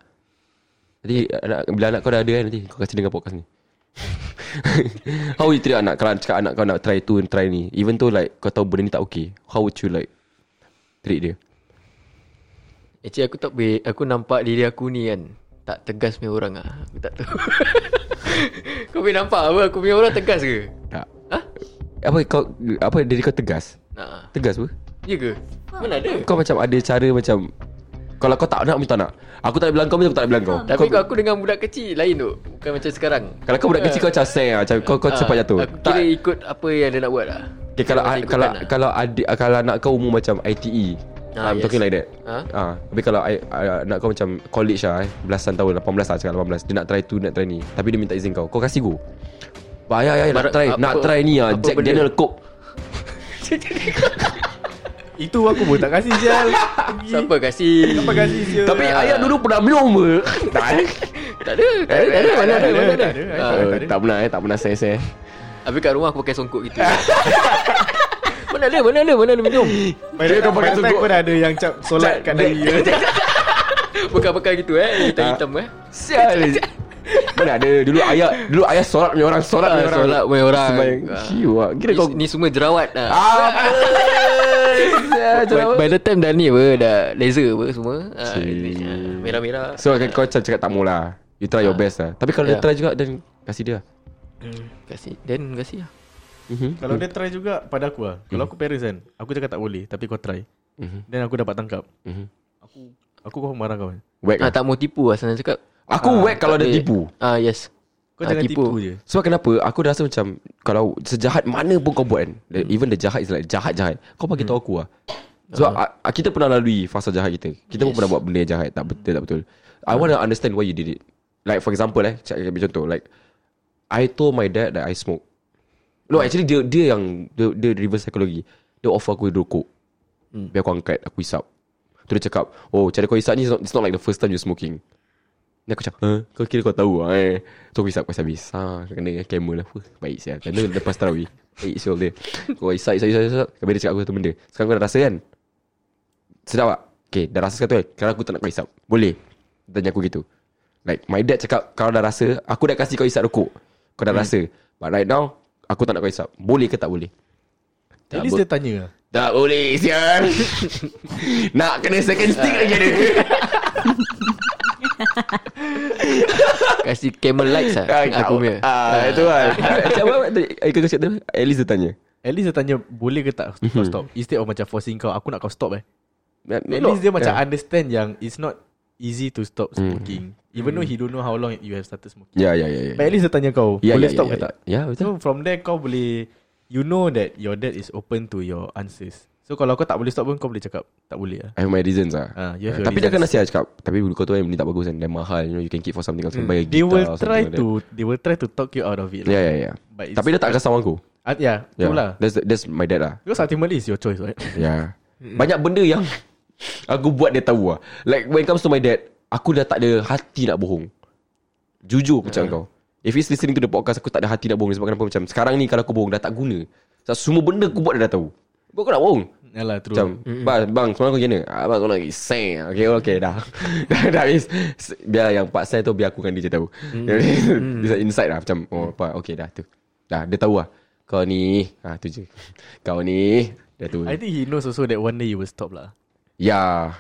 Nanti anak, Bila anak kau dah ada kan Nanti kau kasi dengar podcast ni How would you treat anak? Kalau cakap anak kau nak try tu Try ni. Even though like Kau tahu benda ni tak okay How would you like Treat dia? Actually aku tak boleh Aku nampak diri aku ni kan Tak tegas punya orang lah Aku tak tahu. *laughs* Kau boleh nampak apa Aku punya orang tegas ke? Tak. Ha? Apa kau Apa diri kau tegas? Nah, Tegas apa? Ya ke? Mana ada? Kau macam ada cara macam Kalau kau tak nak Minta nak. Aku tak nak bilang kau Macam aku tak nak bilang kau. Tapi kau aku dengan budak kecil Lain tu. Bukan macam sekarang. Kalau kau budak kecil kau macam say lah. Macam kau, kau Ah, cepat jatuh. Aku kira ikut apa yang dia nak buat lah. Okay, kalau kalau lah. kalau adik kalau anak kau umur macam ITE, Ah, I'm yes. talking like that. Ah. Ah, Tapi kalau I, I, Nak kau macam College lah eh. Belasan tahun 18 lah cakap 18 Dia nak try tu Nak try ni. Tapi dia minta izin kau. Kau kasih go. Bayar ya, nak Barat- try apa- Nak try ni lah Jack? Daniel Coke *laughs* Itu aku pun tak kasih sial. *laughs* Siapa kasih? Siapa kasih sial? Tapi ayah dulu pernah minum ke *laughs* Tak Tak ada. Tak ada Tak ada. Mana ada Mana ada Tak ada, Ah, tak ada. Tak pernah eh Tak pernah saya-saya Habis kat rumah aku pakai songkok gitu. *laughs* Mana ada Mana ada Mana ada minum? Dia kau pakai songkok. pun ada yang cap solat kat dahi. Bekas-bekas gitu eh Hitam-hitam eh. Sial Mana ada Dulu ayah Dulu ayah solat punya orang Solat punya Ah, orang solat punya orang. Sembayang Ah. Siwa Kira ni, kau ni semua jerawat dah Apa *laughs* by, by the time dah ni apa Dah laser apa semua ah, ah, Merah-merah So kan kau macam cakap tak mau lah You try your best lah Tapi kalau dia Yeah. try juga Dan kasih dia hmm, Kasih Dan kasih lah Mhm. Kalau dia try juga pada aku lah. Kalau aku parents kan, aku cakap tak boleh tapi kau try. Mhm. Then aku dapat tangkap. Mhm. Aku aku kau marah kau. Whack ah, lah Tak mau tipu lah Senang cakap Aku Ah, whack kalau boleh. tipu Ah yes Kau jangan tipu, tipu. je. Sebab kenapa Aku dah rasa macam Kalau sejahat mana pun kau buat kan Hmm. Even the jahat is like Jahat-jahat Kau bagi tahu aku lah Sebab Ah. uh. kita pernah lalui Fasa jahat kita Kita pun pernah buat benda yang jahat Tak betul tak betul I Hmm. want to understand why you did it Like for example eh Cakap ambil contoh Like I told my dad that I smoke No actually dia dia yang Dia, dia reverse psychology Dia offer aku rokok Hmm. Biar aku angkat Aku hisap Tu dia cakap Oh cara kau hisap ni It's not, it's not like the first time you smoking Ni aku cakap huh? Kau kira kau tahu lah eh. Tu aku hisap kau habis ha, Kena kamera lah Fuh, Baik sial. Kena lepas tarawih Baik sial dia. Kau hisap hisap hisap, hisap. Habis dia cakap aku satu benda? Sekarang kau dah rasa kan? Sedap tak? Okay dah rasa sekali tu kan? Sekarang aku tak nak kau hisap Boleh. Dia Tanya aku gitu. Like my dad cakap Kalau dah rasa Aku dah kasih kau hisap rokok. Kau dah rasa. But right now Aku tak nak kau hisap Boleh ke tak boleh? At least dia tanya. Tak boleh sial. *laughs* Nak kena second stick lagi ada *laughs* Kasih camel lights lah Aku punya Ah, itu kan. Macam apa tadi? Kau cakap tu? At least dia tanya. At least dia tanya boleh ke tak kau stop. Instead of macam forcing kau aku nak kau stop eh. At At least dia macam understand yang it's not easy to stop smoking. Even though he don't know how long you have started smoking. Ya, ya, ya. ya. But at least dia tanya kau Ya, boleh ya, stop ya, ke ya. tak. Ya, betul. So from there kau boleh you know that your dad is open to your answers. So kalau kau tak boleh stop pun kau boleh cakap tak boleh lah. I have my reasons lah. Ah, you have Ah, your Tapi dia akan reasons. nasihat cakap Tapi kau tu yang ni tak bagus Dan mahal You know you can keep for something else hmm. Buy a They guitar will try like to they will try to talk you out of it. Lah. ya ya But it's- Tapi dia tak kasih aku Ah, yeah, Ya itulah. That's that's my dad lah Because ultimately it's your choice, right? Ya *laughs* Banyak benda yang Aku buat dia tahu lah Like when it comes to my dad Aku dah tak ada hati nak bohong Jujur aku cakap kau If he's listening to the podcast Aku tak ada hati nak bohong Sebab kenapa macam Sekarang ni kalau aku bohong Dah tak guna Sebab semua benda aku buat dia dah tahu aku nak bohong Yalah, true. Macam Bang, bang semalam kau gini. Ah, Bang kau nak pergi seng. Okay okay dah. *laughs* Dah dah habis. Biar yang part saya tu Biar aku kan dia tahu. *laughs* Bisa insight lah Macam oh apa Okay dah tu. Dah dia tahu lah. Kau ni. Ah tu je. *laughs* Kau ni. Dah tu I think he knows also that one day you will stop lah. Ya.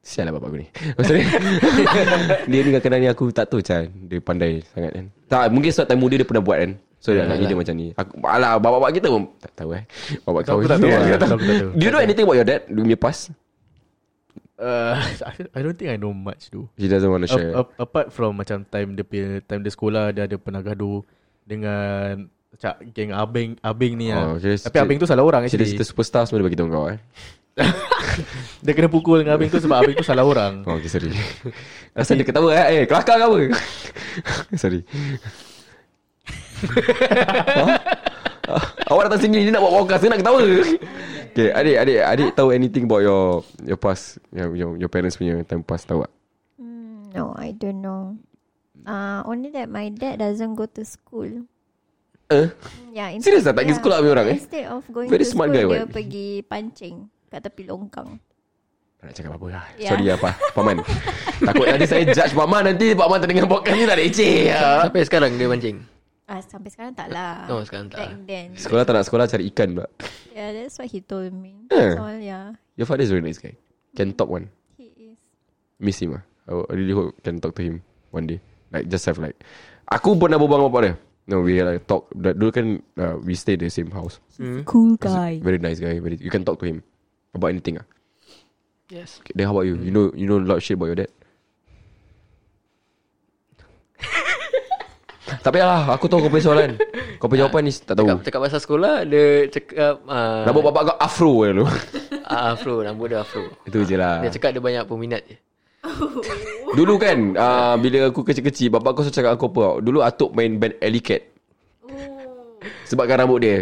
Sial lah bapak aku ni. Maksudnya Dia ni kadang-kadang ni aku tak tahu macam Dia pandai sangat kan. Tak mungkin sebab time muda dia pernah buat kan So dia nak dia macam ni aku, Alah bapak-bapak kita pun Tak tahu eh Bapak kau Aku tak tahu. Aku tak tahu. Do you know anything about your dad Dia punya past Uh, *laughs* I don't think I know much tu. He doesn't want to share A- a- apart from macam time dia punya time dia sekolah dia ada pernah gaduh dengan macam geng abeng abeng ni Oh, lah. okay. Tapi abeng tu salah orang actually. Cerita-cerita superstar semua dia bagi tahu kau eh *laughs* Dia kena pukul dengan abeng tu sebab abeng tu salah orang. Oh okay sorry Asal dia ketawa eh Eh kelakar ke apa *laughs* Sorry Ha? Ah, Awak datang sini Dia nak buat podcast Dia nak ketawa Okay adik Adik adik tahu anything about your Your past Your, your, your parents punya time past Tahu tak Mm, no, I don't know. Uh, only that my dad doesn't go to school. Eh Yeah, Serious tak? Tak pergi sekolah habis orang, eh? Instead of going Very to smart school, guy, dia what? pergi pancing kat tepi longkang. Tak nak cakap apa-apa lah Ya. Sorry apa Paman Takut nanti saya judge Paman Nanti Paman terdengar podcast ni Tak leceh ya. Sampai sekarang dia mancing Ah, sampai sekarang tak lah. Oh, sekarang tak. Back then. Sekolah tak nak sekolah Cari ikan pula Yeah, that's what he told me. That's all, yeah. Your father is very nice guy Can talk one He is. Miss him ah. I really hope can talk to him one day. Like just have like Aku pernah berbual dengan bapak dia No we like talk That- Dulu kan uh, We stay the same house Cool guy. Very nice guy very, You can talk to him About anything ah. Yes Okay, Then how about you You know you know a lot of shit about your dad Tak payahlah Aku tahu kau punya soalan. Kau punya jawapan ni Tak tahu. Cakap, cakap pasal sekolah Dia cakap uh, Nama bapak kau afro ke lu Ah, afro, rambut dia afro. Itu je lah. Dia cakap dia banyak peminat je. Dulu kan uh, Bila aku kecil-kecil Bapak aku selalu cakap aku apa. Dulu Atuk main band Alley Cat. Sebabkan rambut dia.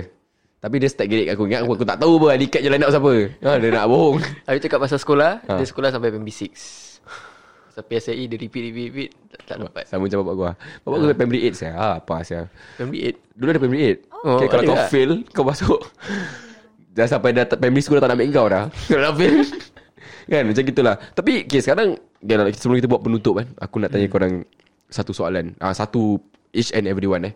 Tapi dia start gerik aku. Ingat aku, aku tak tahu apa Alley Cat je line up siapa. Ha, Dia nak bohong. Habis cakap pasal sekolah, Ha. dia sekolah sampai PMB 6. Sampai PSLE dia repeat, repeat, repeat. Tak, dapat. Sama macam bapak lah Bapak aku sampai primary 8 saya ha, Apa saya PMB 8. Dulu ada primary 8 Oh, okay, Kalau kau tak? fail Kau masuk. *laughs* Dah sampai dah primary school dah tak nak ambil kau dah. Kalau *laughs* dah fail. Kan macam gitulah. Tapi okay, sekarang okay, Sebelum kita buat penutup kan Aku nak tanya korang Satu soalan. Ah Satu Each and everyone eh.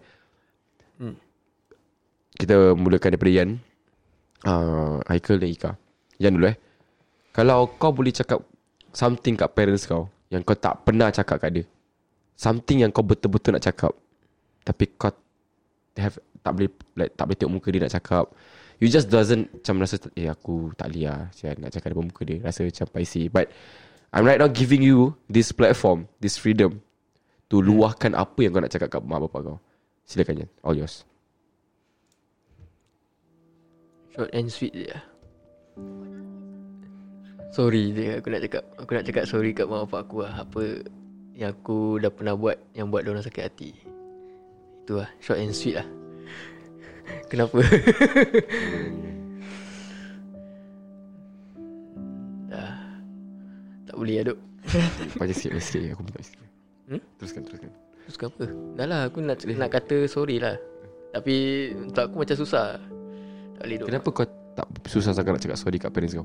Kita mulakan daripada Yan uh, Haikal dan Ika. Yan dulu eh. Kalau kau boleh cakap Something kat parents kau Yang kau tak pernah cakap kat dia. Something yang kau betul-betul nak cakap. Tapi kau have, Tak boleh like, Tak boleh tengok muka dia nak cakap. You just doesn't Macam rasa Eh aku tak boleh lah Sial nak cakap depan muka dia. Rasa macam paisi. But I'm right now giving you This platform This freedom To luahkan apa yang kau nak cakap kat mak bapak kau. Silakan Yan. All yours. Short and sweet je. Sorry je aku nak cakap. Aku nak cakap sorry kat mak bapak aku lah. Apa yang aku dah pernah buat yang buat dia orang sakit hati. Itu lah. Short and sweet lah. *laughs* Kenapa? *laughs* Dah. Tak boleh aduk. *laughs* Sikit Banyak sikit Aku minta sikit Hmm? Teruskan teruskan Terus ke apa? Dah lah aku nak nak kata sorry lah. Tapi untuk aku macam susah. Tak boleh duk. Kenapa kau tak susah sangat nak cakap sorry kat parents kau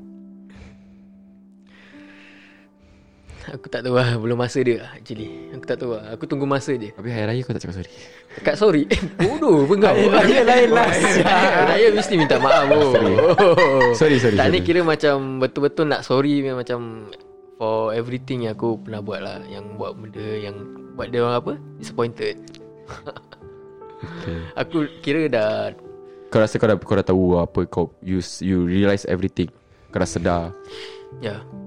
Aku tak tahu lah Belum masa dia lah actually. Aku tak tahu lah. Aku tunggu masa je. Habis hari raya kau tak cakap sorry? Cakap sorry? Eh bodoh pun kau. *laughs* Raya lain lah. *laughs* Raya mesti minta maaf oh. Sorry. Sorry Tak sorry. ni kira macam Betul-betul nak sorry memang Macam For everything yang aku pernah buat lah. Yang buat benda Yang buat dia orang apa? Disappointed. Okay. *laughs* Aku kira dah Kau rasa kau dah, kau dah tahu apa kau You, you realise everything? Kau dah? Sedar Ya. Okay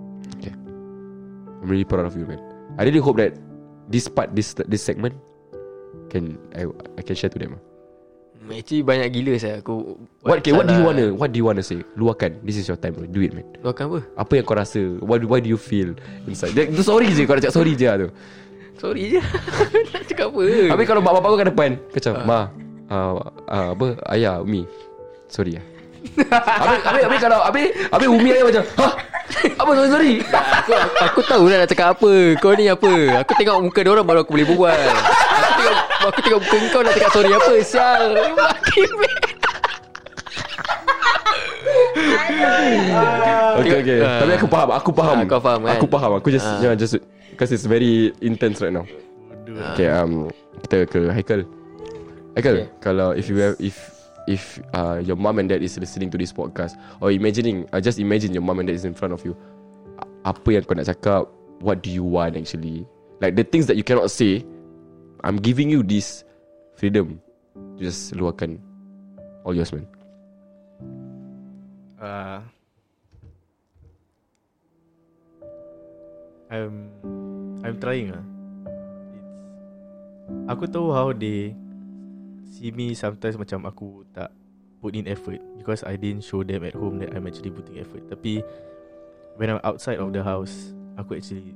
I'm really proud of you man. I really hope that This part This this segment Can I, I can share to them Actually banyak gila saya. Aku What okay, what do you wanna What do you wanna say? Luahkan. This is your time bro Do it man. Luahkan apa? Apa yang kau rasa? What, what do you feel Inside? Dia, tu sorry je Kau nak cakap sorry je lah tu. Sorry je. *laughs* Nak cakap apa? Habis kalau mak bapak kau kat depan Kau macam Ma uh, uh, Apa? Ayah Umi. Sorry lah. Habis, habis, habis kalau Habis, habis Umi ayah macam Hah Apa sorry sorry? Aku, aku tahu dah nak cakap apa. Kau ni apa? Aku tengok muka dia orang Baru aku boleh berbual Aku tengok Aku tengok muka kau Nak cakap sorry apa Sial? Okay okay. Ah. Tapi aku faham Aku faham. Ah, kau faham, kan? Aku faham Aku just Ah. yeah, just Because it's very intense right now. Okay um Kita ke Haikal? Haikal Okay. Kalau if you have If If uh, your mom and dad is listening to this podcast Or imagining uh, Just imagine your mom and dad is in front of you Apa yang kau nak cakap What do you want actually? Like the things that you cannot say I'm giving you this Freedom Just luahkan. All yours man. Uh, I'm I'm trying ah. Aku tahu how they see me sometimes macam aku tak put in effort because I didn't show them at home that I'm actually putting effort. Tapi when I'm outside of the house, aku actually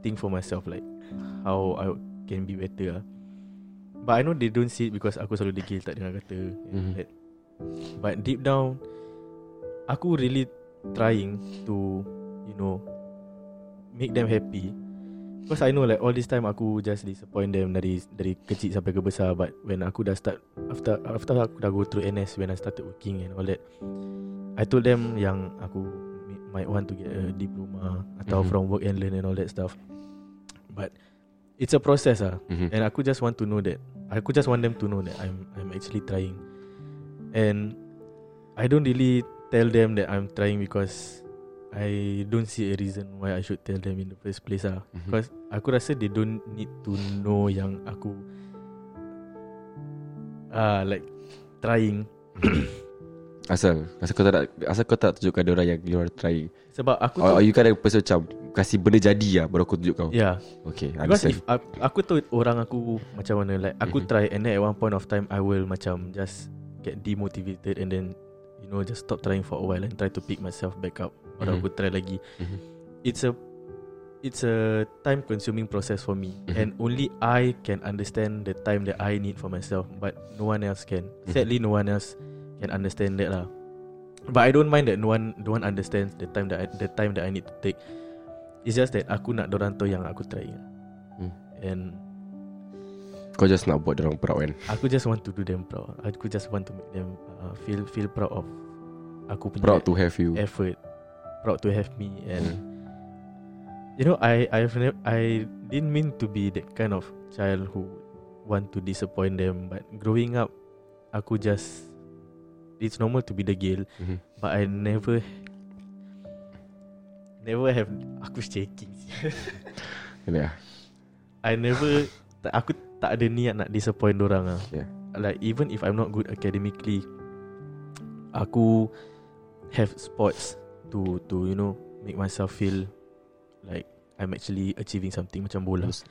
think for myself like how I can be better. ah. But I know they don't see it because aku selalu degil tak dengar kata. Mhm. That. But deep down, aku really trying to, you know, make them happy. Because I know like all this time aku just disappoint them dari dari kecil sampai ke besar. But when aku dah start after after aku dah go through NS when I started working and all that, I told them yang aku mi- might want to get a diploma atau Mhm. from work and learn and all that stuff. But it's a process ah. Mhm. And aku just want to know that Aku just want them to know that I'm I'm actually trying And I don't really tell them that I'm trying because I don't see a reason why I should tell them in the first place ah. Mhm. Because aku rasa they don't need to know yang aku ah like trying *coughs* Asal Asal kau tak nak Asal kau tak tunjukkan dia orang yang You are trying sebab aku Or, or you kind of person macam Kasih benda jadi lah Baru aku tunjuk kau yeah Okay Because understand if aku, aku tahu orang aku macam mana like aku Mhm. try and then at one point of time I will macam just get demotivated and then you know just stop trying for a while and try to pick myself back up. Mhm. aku try lagi. Mhm. It's a it's a time consuming process for me Mhm. and only I can understand the time that I need for myself but no one else can. Mhm. Sadly no one else can understand that lah. But I don't mind that no one no one understands the time that I, the time that I need to take. It's just that aku nak dorang tahu yang aku try. Hmm. And Kau just nak buat orang proud kan Aku just want to do them proud. Aku just want to make them uh, feel feel proud of aku punya Proud to have you effort, proud to have me, and Hmm. you know I I've never I didn't mean to be that kind of child who want to disappoint them. But growing up, aku just it's normal to be the girl, Mhm. but I never never have aku shaking. Ya I never tak- aku tak ada niat nak disappoint orang ah. Yeah. Like even if I'm not good academically, aku have sports to to you know make myself feel like I'm actually achieving something macam bola. Yes.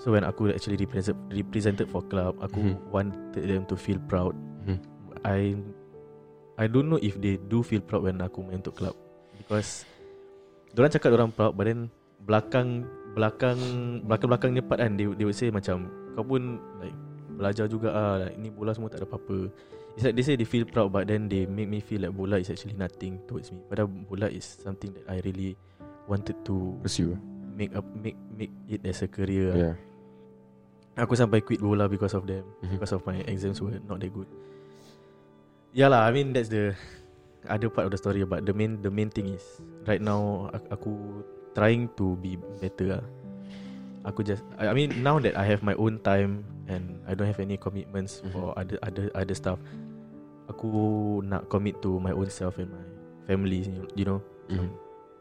So when aku actually represent represented for club, aku Mhm. wanted them to feel proud. Mhm. I I don't know if they do feel proud when aku main untuk club because Diorang cakap diorang proud But then Belakang Belakang Belakang-belakangnya part kan they, they would say macam Kau pun like Belajar juga ah like, Ni bola semua tak ada apa-apa It's like they say they feel proud But then they make me feel like Bola is actually nothing towards me. Padahal bola is something that I really Wanted to Pursue. Make up Make make it as a career. Yeah. Aku sampai quit bola because of them Mhm. Because of my exams were not that good. Yeah lah I mean that's the Other part of the story But the main The main thing is Right now Aku Trying to be better lah. Aku just I I mean now that I have my own time And I don't have any commitments Mhm. For other other other stuff Aku nak commit to my own self And my family You know Mhm.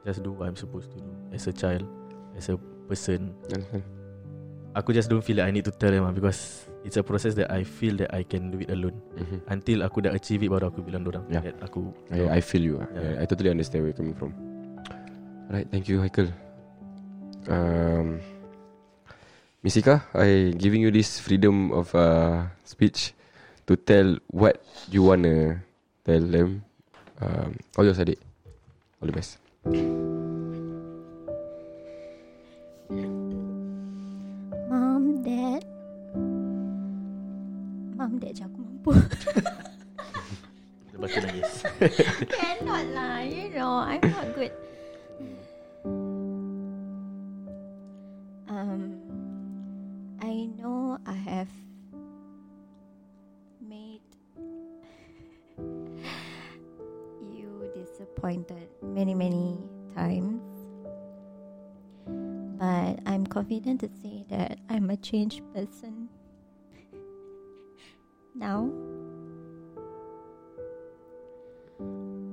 Just do what I'm supposed to do As a child As a person Aku just don't feel that I need to tell them lah Because It's a process that I feel that I can do it alone Mhm. Until aku dah achieve it Baru aku bilang dorang Yeah. That aku I, I feel you. Yeah. I, I totally understand where you're coming from. Alright, thank you, Haikal. Um, Misika, I giving you this freedom of uh, speech to tell what you wanna tell them. Um, all yours, adik. All the best. Changed person now.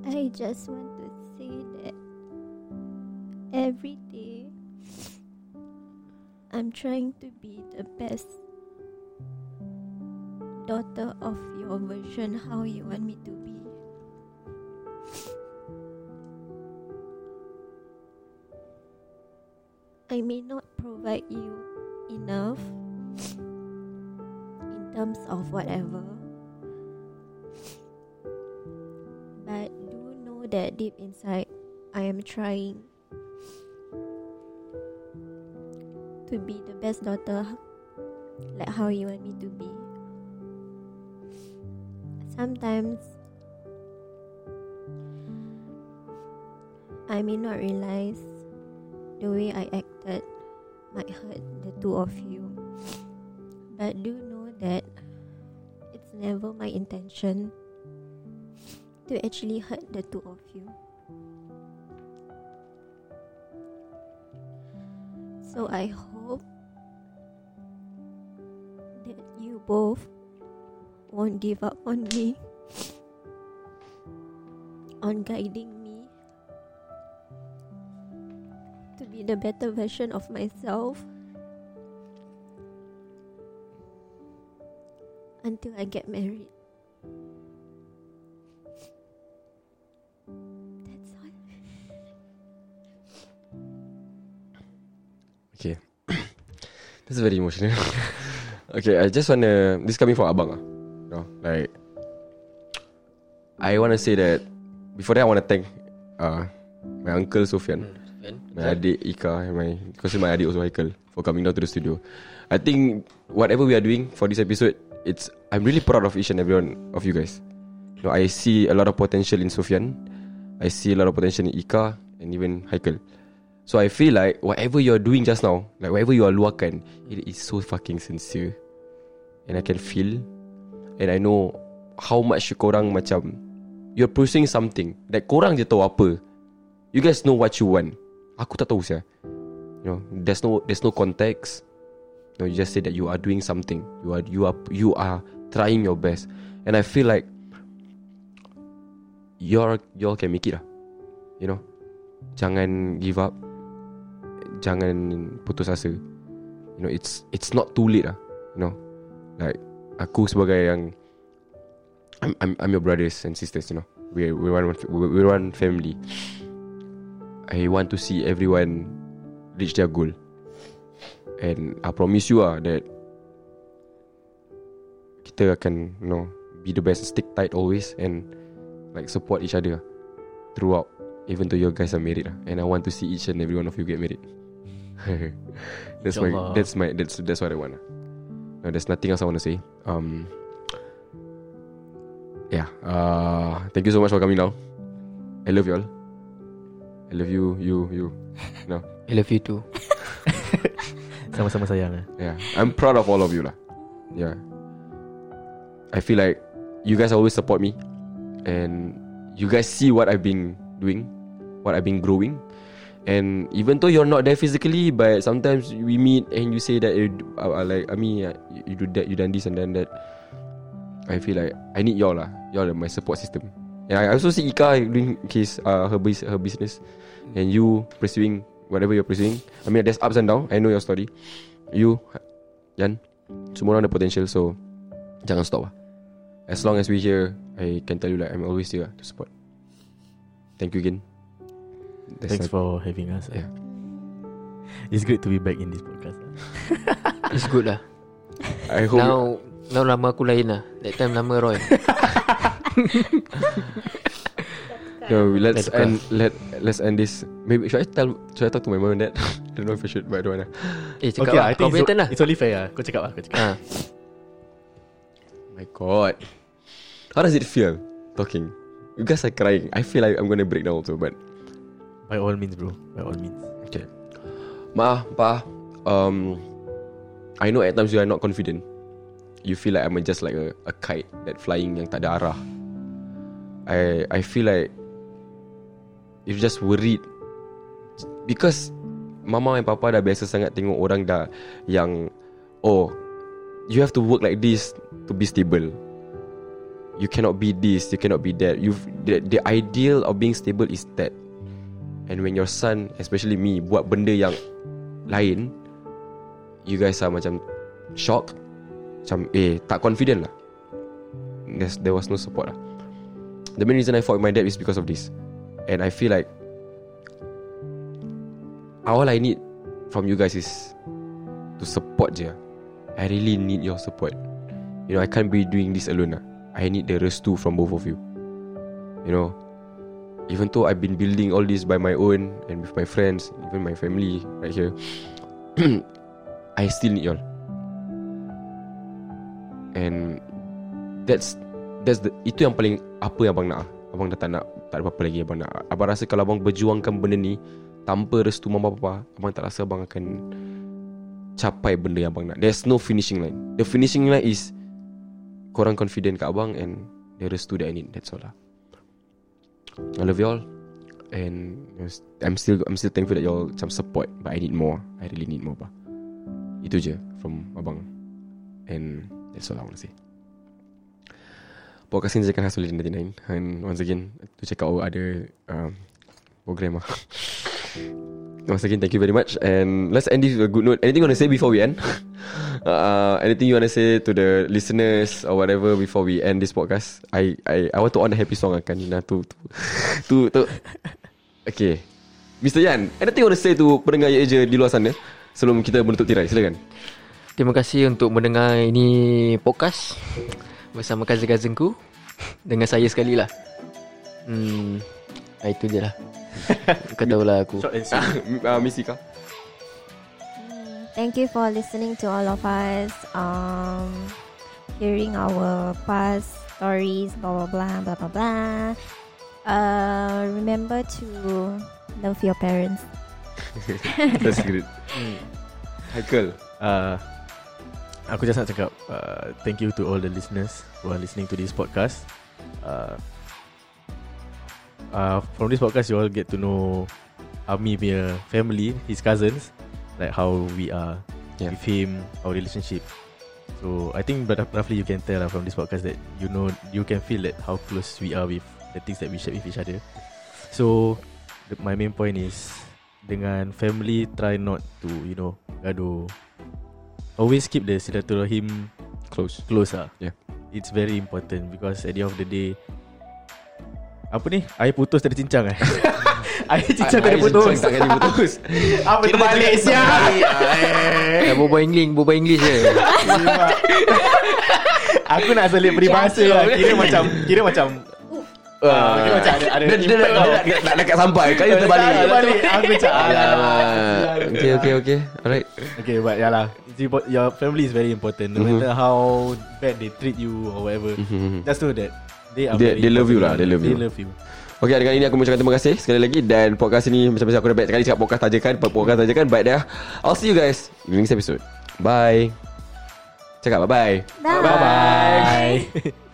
I just want to say that every day I'm trying to be the best daughter of your version, how you want me to be. I may not provide you enough in terms of whatever. But do know that deep inside, I am trying to be the best daughter, like how you want me to be. Sometimes I may not realize the way I acted might hurt the two of you. But do know that it's never my intention to actually hurt the two of you. So I hope that you both won't give up on me, on guiding the better version of myself until I get married. That's all. Okay. *coughs* That's very emotional. *laughs* okay, I just wanna. This coming from abang ah. You know, like I want to say that before that I want to thank uh, my uncle Sofian, my adik Ika, my because my adik also Haikal for coming down to the studio. I think whatever we are doing for this episode, it's I'm really proud of each and every one of you guys. You know, I see a lot of potential in Sofian. I see a lot of potential in Ika and even Haikal. So I feel like whatever you're doing just now, like whatever you are luahkan, it is so fucking sincere. And I can feel and I know how much korang macam you're pursuing something. Like korang je tahu apa. You guys know what you want. Aku tak tahu sia. You know, there's no there's no context. No, you just say that you are doing something. You are you are you are trying your best. And I feel like you're you all can make it lah. You know. Jangan give up. Jangan putus asa. You know, it's it's not too late lah. You know. Like aku sebagai yang I'm I'm I'm your brothers and sisters, you know. We we run we, run family. I want to see everyone reach their goal. And I promise you ah that kita akan you know be the best, stick tight always and like support each other throughout. Even though you guys are married lah, and I want to see each and every one of you get married. *laughs* that's my that's my that's that's what I want. lah. No, there's nothing else I want to say. Um, yeah. Uh, thank you so much for coming down. I love you all. I love you, you, you. No, I love you too. *laughs* Sama-sama sayang eh. yeah. I'm proud of all of you lah. Yeah. I feel like you guys always support me, and you guys see what I've been doing, what I've been growing. And even though you're not there physically, but sometimes we meet and you say that you, uh, uh, like I mean uh, you, you do that, you done this and then that. I feel like I need y'all lah. Y'all are my support system. And I also see Ika doing his uh, her bus- her business, and you pursuing whatever you're pursuing. I mean, there's ups and downs. I know your story. You, Jan, semua orang ada potential. So jangan stop lah. As long as we here, I can tell you like I'm always here to support. Thank you again. That's Thanks not- for having us. eh. Yeah. It's great to be back in this podcast. eh. It's good lah. I hope. Now now nama aku lain lah. That time nama Roy. *laughs* No, let's end. Let let's end this. Maybe should I tell? Should I talk to my mom and dad? *laughs* I don't know if I should, but I don't wanna. Eh cakap Okay, lah. I think it's, lah. it's only fair lah. Kau cakap lah. Kau cakap. Ha. My God, how does it feel talking? You guys are crying. I feel like I'm gonna break down also, but By all means, bro. By all means. Okay. Ma, Pa, um, I know at times you are not confident. You feel like I'm just like a, a kite that flying yang tak ada arah. I I feel like you're just worried because mama and papa dah biasa sangat tengok orang dah yang oh you have to work like this to be stable. You cannot be this, you cannot be that. You the, the ideal of being stable is that. And when your son, especially me, buat benda yang lain, you guys are macam shock, macam eh tak confident lah. There's, there was no support lah. The main reason I fought with my dad is because of this, and I feel like all I need from you guys is to support je. I really need your support. You know, I can't be doing this alone lah. I need the rest too from both of you. You know, even though I've been building all this by my own and with my friends, even my family right here, *clears throat* I still need y'all. And that's that's the itu yang paling apa yang abang nak. Abang dah tak nak tak ada apa-apa lagi abang nak. Abang rasa kalau abang berjuangkan benda ni tanpa restu mama papa, abang tak rasa abang akan capai benda yang abang nak. There's no finishing line. The finishing line is korang confident kat abang and the restu that I need. That's all lah. I love y'all and I'm still I'm still thankful that y'all macam support but I need more. I really need more bah. Itu je from abang. And that's all I want to say. Podcast ini dijakan khas oleh 99 And once again To check out ada um, Program lah. *laughs* Once again thank you very much. And let's end this with a good note. Anything you want to say before we end? *laughs* uh, anything you want to say to the listeners Or whatever Before we end this podcast? I I I want to on the happy song lah Kanina tu tu *laughs* tu, tu. Okay. Mr. Yan Anything you want to say to Pendengar Ye Je di luar sana Sebelum kita menutup tirai? Silakan. Terima kasih untuk mendengar ini podcast bersama cousin-cousinku. Dengan saya sekali lah Hmm ah, Itu je lah *laughs* Kau tahu lah aku Short and sweet. *laughs* uh, Missy kau Thank you for listening to all of us. Um, hearing our past stories, blah blah blah blah blah blah. Uh, remember to love your parents. *laughs* That's good Haikal uh, Aku just nak cakap uh, Thank you to all the listeners Who are listening to this podcast. Uh, uh, From this podcast You all get to know Ami punya family His cousins Like how we are Yeah. With him Our relationship. So I think but roughly you can tell lah From this podcast That you know You can feel that How close we are with The things that we share with each other. So the, My main point is Dengan family Try not to You know Gaduh Always keep the silaturahim Close close lah Yeah. It's very important Because at the end of the day Apa ni Air putus tak ada cincang eh Air cincang tak ada putus Tak kali putus Apa terbalik siap Dah berbual English Berbual English je Aku nak selit peribahasa lah Kira macam Kira macam uh, Kira macam ada, ada Dia, dia, dia, impact tau. dia, nak, nak dekat sampai Kali terbalik Terbalik Aku Alamak Okay okay okay Alright Okay but ya lah impo- Your family is very important. No matter how Bad they treat you Or whatever Just know that They are They- very they love you lah, they love you. They love you. Okay dengan ini aku mengucapkan terima kasih Sekali lagi. Dan podcast ini Macam biasa aku dah banyak kali cakap podcast tajakan Podcast tajakan. But dah. I'll see you guys In the next episode. Bye. Cakap bye bye. Bye. Bye bye